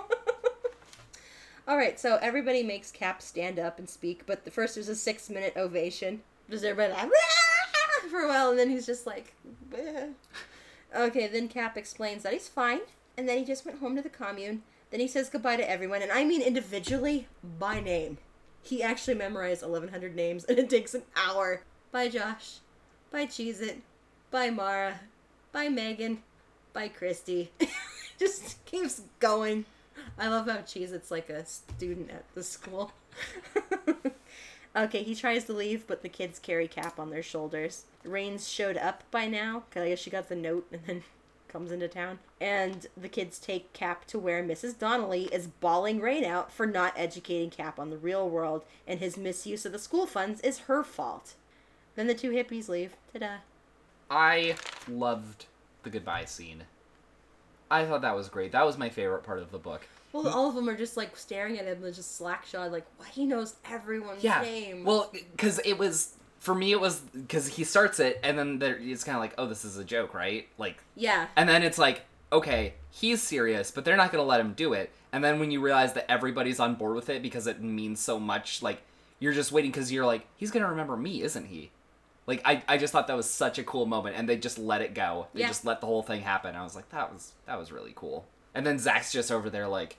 Alright, so everybody makes Cap stand up and speak, but the first there's a six minute ovation. Does everybody like for a while and then he's just like. Okay, then Cap explains that he's fine and then he just went home to the commune. Then he says goodbye to everyone, and I mean individually by name. He actually memorized 1,100 names, and it takes an hour. Bye, Josh. Bye, Cheez It. Bye, Mara. Bye, Megan. Bye, Christy. Just keeps going. I love how Cheez It's like a student at the school. okay, he tries to leave, but the kids carry Cap on their shoulders. Rains showed up by now, because I guess she got the note and then comes into town. And the kids take Cap to where Mrs. Donnelly is bawling Rain out for not educating Cap on the real world, and his misuse of the school funds is her fault. Then the two hippies leave. Ta-da. I loved the goodbye scene. I thought that was great. That was my favorite part of the book. Well, all of them are just like staring at him, and just slackshod, like, why he knows everyone's Yeah. name. Well, because it was for me, it was because he starts it, and then there, it's kind of like, oh, this is a joke, right? Like, yeah, and then it's like, okay, he's serious, but they're not gonna let him do it. And then when you realize that everybody's on board with it because it means so much, like you're just waiting because you're like, he's gonna remember me, isn't he? Like I, I just thought that was such a cool moment, and they just let it go. They Yeah. just let the whole thing happen. I was like, that was that was really cool. And then Zach's just over there like,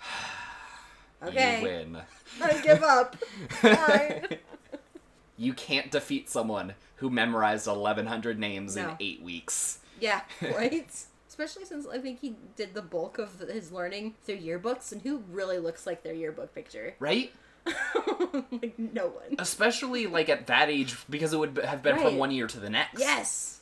Okay. you win. I give up. You can't defeat someone who memorized 1,100 names in eight weeks. yeah, right? Especially since I think he did the bulk of his learning through yearbooks, and who really looks like their yearbook picture? Right? like, no one. Especially like at that age, because it would have been Right. from one year to the next. Yes!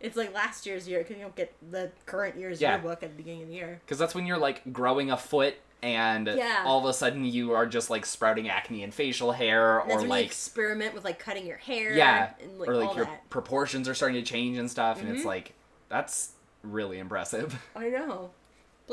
It's like last year's year, because you don't get the current year's Yeah. yearbook at the beginning of the year. Because that's when you're like growing a foot and Yeah. all of a sudden you are just like sprouting acne and facial hair And or like experiment with like cutting your hair. yeah and like, or like your that. Mm-hmm. proportions are starting to change and stuff and it's like that's really impressive. I know.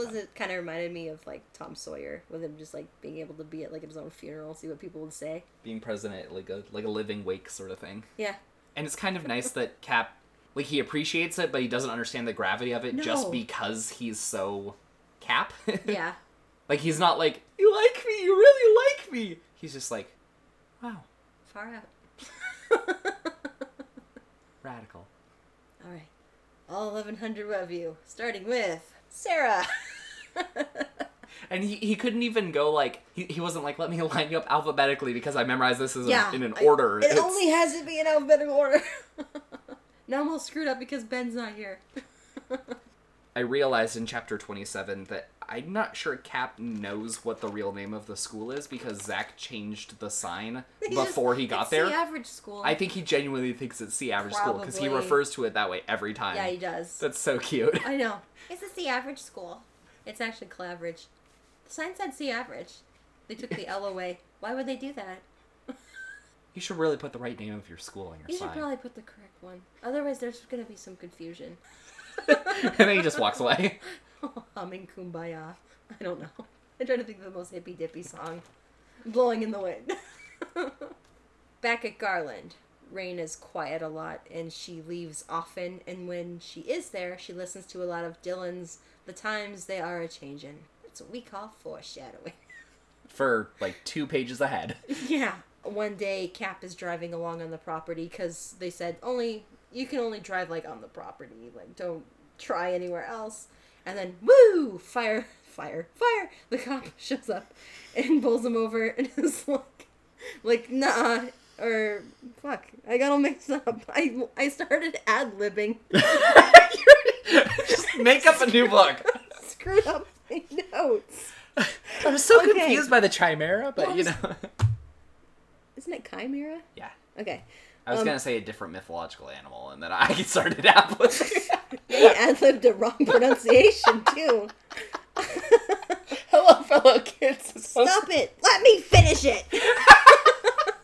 It kind of reminded me of like Tom Sawyer, with him just like being able to be at like his own funeral, see what people would say. Being present at like a like a living wake sort of thing. Yeah. And it's kind of nice that Cap like he appreciates it but he doesn't understand the gravity of it just because he's so Cap. Yeah. like he's not like you like me, you really like me. He's just like wow. Far out. Radical. All right. All 1,100 of you, starting with Sarah. And he, he couldn't even go like he, he wasn't like let me line you up alphabetically because I memorized this as a- in an I- order. it It's- only has to be in alphabetical order. now I'm all screwed up because Ben's not here. I realized in chapter 27 that I'm not sure Cap knows what the real name of the school is because Zach changed the sign He just- before he got it's there. The average school. I think he genuinely thinks it's the average school because he refers to it that way every time. yeah, he does. That's so cute. I know. Is this the average school? It's actually Claverage. The sign said C average. They took the L away. Why would they do that? You should really put the right name of your school on your You should sign. probably put the correct one. Otherwise, there's going to be some confusion. and then he just walks away. Humming Kumbaya. I don't know. I'm trying to think of the most hippy dippy song. Blowing in the wind. Back at Garland, Rain is quiet a lot and she leaves often. And when she is there, she listens to a lot of Dylan's The Times They Are a Changin'. That's what we call foreshadowing. For like two pages ahead. yeah. One day, Cap is driving along on the property because they said only you can only drive like on the property. Like, don't try anywhere else. And then, woo! Fire, fire, fire! The cop shows up and pulls him over and is like, like, nah, or fuck, I got all mixed up. I I started ad libbing, just make up a new book. screwed up my notes. I was so Okay. confused by the chimera, but you know. Isn't it chimera? yeah. Okay. I was Um, gonna say a different mythological animal, and then I started ad libbing. Yeah, ad libbed a wrong pronunciation too. Hello, fellow kids. Stop it! Let me finish it!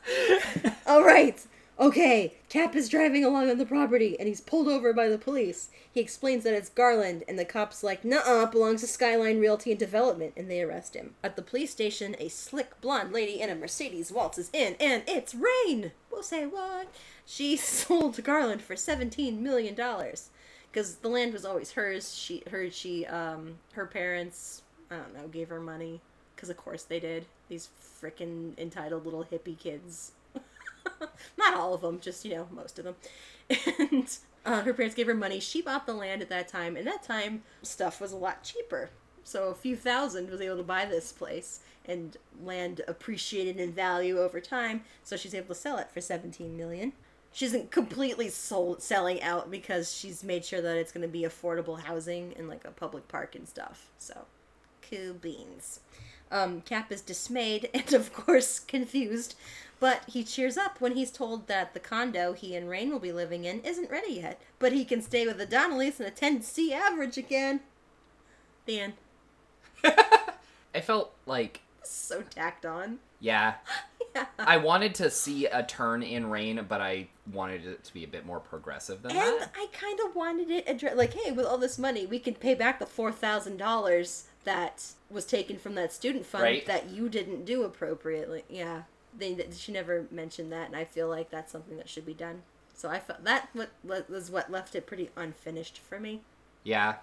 All right. Okay, Cap is driving along on the property and he's pulled over by the police. He explains that it's Garland, and the cop's like, "Nuh-uh, belongs to Skyline Realty and Development," and they arrest him. At the police station, a slick blonde lady in a Mercedes waltzes in, and it's Rain. We'll say what? She sold Garland for seventeen million dollars because the land was always hers. She heard she um her parents I don't know gave her money because of course they did. These frickin' entitled little hippie kids. Not all of them, just you know most of them. And uh, her parents gave her money. She bought the land at that time, and that time stuff was a lot cheaper. So a few thousand was able to buy this place, and land appreciated in value over time. So she's able to sell it for seventeen million. She isn't completely sold selling out because she's made sure that it's going to be affordable housing and like a public park and stuff. So, cool beans. Um, Cap is dismayed and, of course, confused, but he cheers up when he's told that the condo he and Rain will be living in isn't ready yet, but he can stay with the Donnellys and attend C average again. The end. I felt like, So tacked on. yeah, Yeah. I wanted to see a turn in Rain, but I wanted it to be a bit more progressive than And that. And I kind of wanted it addre- like, hey, with all this money, we can pay back the four thousand dollars that was taken from that student fund Right. that you didn't do appropriately. Yeah, they she never mentioned that, and I feel like that's something that should be done. So I felt that what was what left it pretty unfinished for me. Yeah.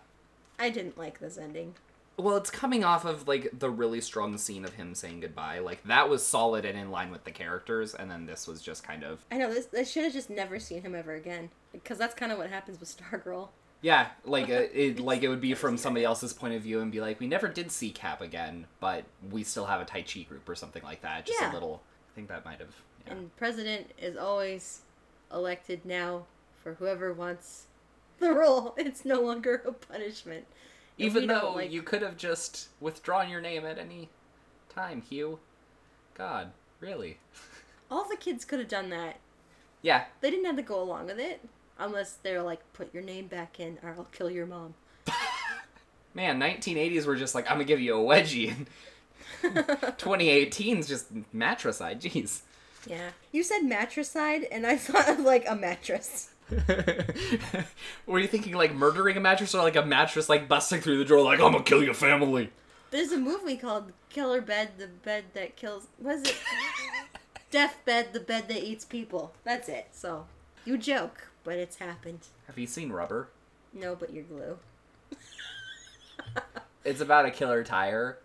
I didn't like this ending. Well, it's coming off of like the really strong scene of him saying goodbye. Like that was solid and in line with the characters, and then this was just kind of I know this. I should have just never seen him ever again because that's kind of what happens with Stargirl. Yeah, like uh, it like it would be from somebody else's point of view and be like, we never did see Cap again, but we still have a Tai Chi group or something like that. Just Yeah. a little. I think that might have. Yeah. And president is always elected now for whoever wants the role. It's no longer a punishment. Even though like- you could have just withdrawn your name at any time, Hugh. God, really? all the kids could have done that. Yeah, They didn't have to go along with it unless they're like, put your name back in, or I'll kill your mom. man, 1980s were just like, I'm gonna give you a wedgie. And 2018's just matricide. Jeez. Yeah. You said matricide, and I thought of like a mattress. Were you thinking like murdering a mattress or like a mattress like busting through the door like I'm gonna kill your family? There's a movie called Killer Bed, the bed that kills. What is it? Death Bed, the bed that eats people. That's it. So, you joke, but it's happened. Have you seen Rubber? No, but you're glue. It's about a killer tire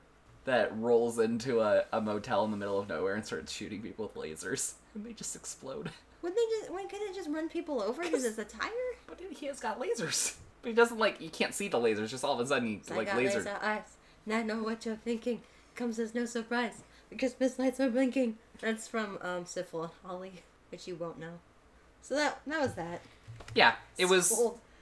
that rolls into a, a motel in the middle of nowhere and starts shooting people with lasers, and they just explode. Wouldn't they just? Why couldn't it just run people over because it's a tire? But he has got lasers. But he doesn't like you can't see the lasers. Just all of a sudden, he's I like got laser. laser eyes. And I know what you're thinking. Comes as no surprise. The Christmas lights are blinking. That's from um, Syphil and Holly, which you won't know. So that that was that. Yeah, it was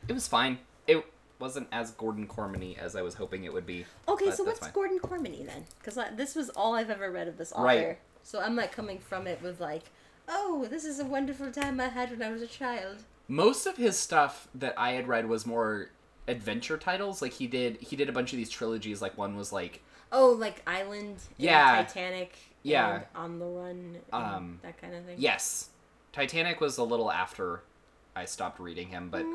it was fine. It wasn't as Gordon Cormany as I was hoping it would be. Okay, so what's fine. Gordon Cormany then? Because this was all I've ever read of this author. Right. So I'm not coming from it with like, oh, this is a wonderful time I had when I was a child. Most of his stuff that I had read was more adventure titles. Like he did he did a bunch of these trilogies. Like one was like Oh, like Island, and Yeah. Titanic, Yeah. On the Run, Um, that kind of thing. yes, Titanic was a little after I stopped reading him, but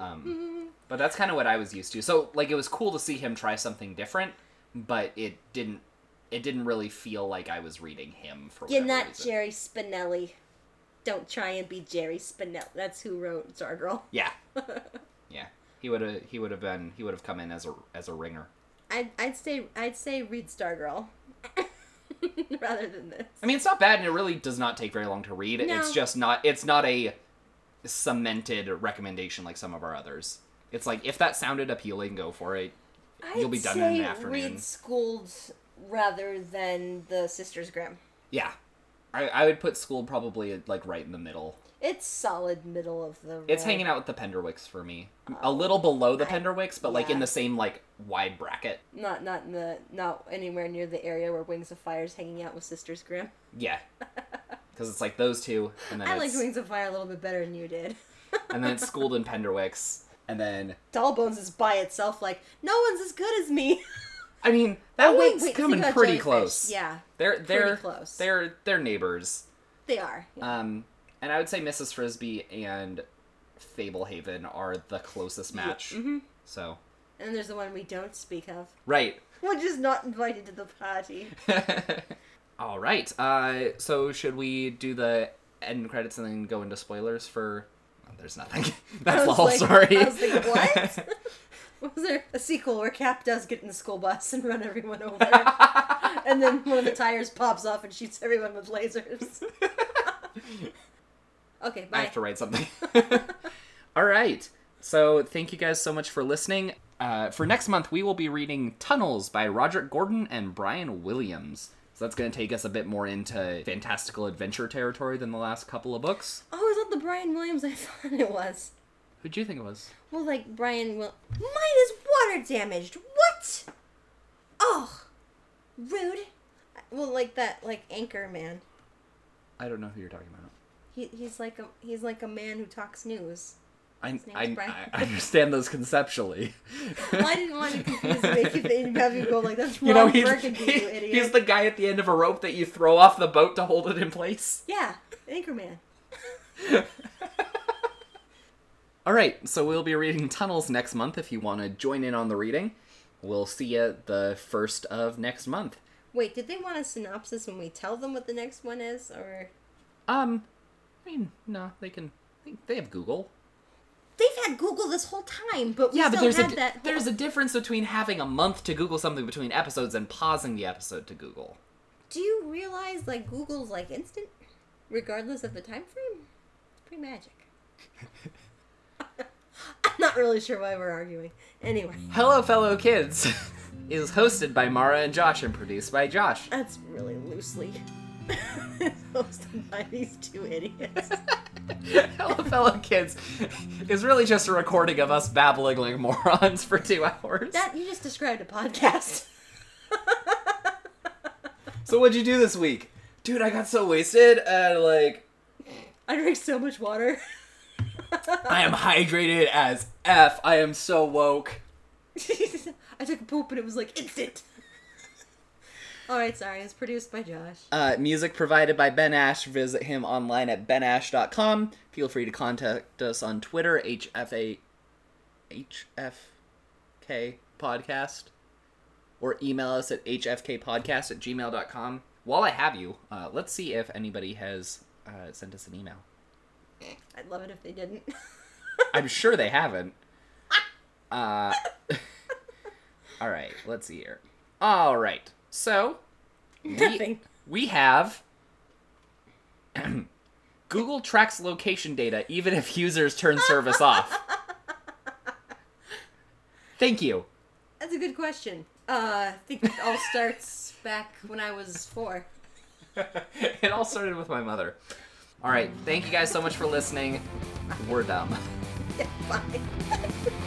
um, but that's kind of what I was used to. So like it was cool to see him try something different, but it didn't it didn't really feel like I was reading him for. You're not reason. Jerry Spinelli. Don't try and be Jerry Spinelli. That's who wrote Stargirl. Yeah, yeah. He would have he would have been he would have come in as a as a ringer. I'd, I'd say I'd say read Stargirl rather than this. I mean, it's not bad, and it really does not take very long to read. No. It's just not. It's not a cemented recommendation like some of our others. It's like if that sounded appealing, go for it. You'll be I'd done in an afternoon. Read Schooled rather than the Sisters Grimm. Yeah, I, I would put school probably like right in the middle. It's solid middle of the. It's hanging out with the Penderwicks for me. A oh. little below the I- Penderwicks, but like in the same like wide bracket. Not not in the not anywhere near the area where Wings of Fire is hanging out with Sisters Grimm. Yeah, because it's like those two, and then I it's, liked Wings of Fire a little bit better than you did. and then it's schooled in Penderwicks, and then Doll Bones is by itself like no one's as good as me. I mean that Oh, wait, one's wait, coming pretty close. Yeah, they're they're close. They're they're neighbors. they are. Yeah. Um, and I would say Mrs. Frisby and Fablehaven are the closest match. hmm So And there's the one we don't speak of, right. which is not invited to the party. All right. Uh, so should we do the end credits and then go into spoilers for? oh, there's nothing. That's the whole like- story. I was like, what? Was there a sequel where Cap does get in the school bus and run everyone over? and then one of the tires pops off and shoots everyone with lasers. okay, bye. I have to write something. All right. So thank you guys so much for listening. Uh, for next month, we will be reading Tunnels by Roderick Gordon and Brian Williams. So that's going to take us a bit more into fantastical adventure territory than the last couple of books. Oh, is that the Brian Williams I thought it was? Who'd you think it was? Well, like Brian will. Mine is water damaged. What? Oh, rude. Well, like that, like Anchor Man. I don't know who you're talking about. He, he's like a he's like a man who talks news. I, I, I understand those conceptually. Well, I didn't want to confuse make you have you go like that's Ron you know, he's, Burgundy, he- you idiot. he's the guy at the end of a rope that you throw off the boat to hold it in place. yeah, Anchorman. All right, so we'll be reading Tunnels next month if you want to join in on the reading. We'll see you the first of next month. Wait, did they want a synopsis when we tell them what the next one is, or Um, I mean, no, they can. They have Google. they've had Google this whole time, but we Yeah, but there's a had di- that. there's a difference between having a month to Google something between episodes and pausing the episode to Google. Do you realize like Google's like instant, regardless of the time frame? It's pretty magic. I'm not really sure why we're arguing. Anyway, Hello, fellow kids, is hosted by Mara and Josh and produced by Josh. that's really loosely hosted by these two idiots. Hello, fellow kids is really just a recording of us babbling like morons for two hours. That you just described a podcast. So what'd you do this week? Dude, I got so wasted and like I drank so much water. I am hydrated as F. I am so woke. I took a poop and it was like instant. Alright, sorry. It's produced by Josh. Uh, music provided by Ben Ash. Visit him online at benash.com. Feel free to contact us on Twitter, HFA HFK podcast. Or email us at hfkpodcast at gmail.com. While I have you, uh, let's see if anybody has uh, sent us an email. I'd love it if they didn't. I'm sure they haven't. Uh, All right, let's see here. All right, so we, we have Google tracks location data even if users turn service off. Thank you. That's a good question. Uh, I think it all starts back when I was four. it all started with my mother. All right, thank you guys so much for listening. We're dumb. Yeah, bye.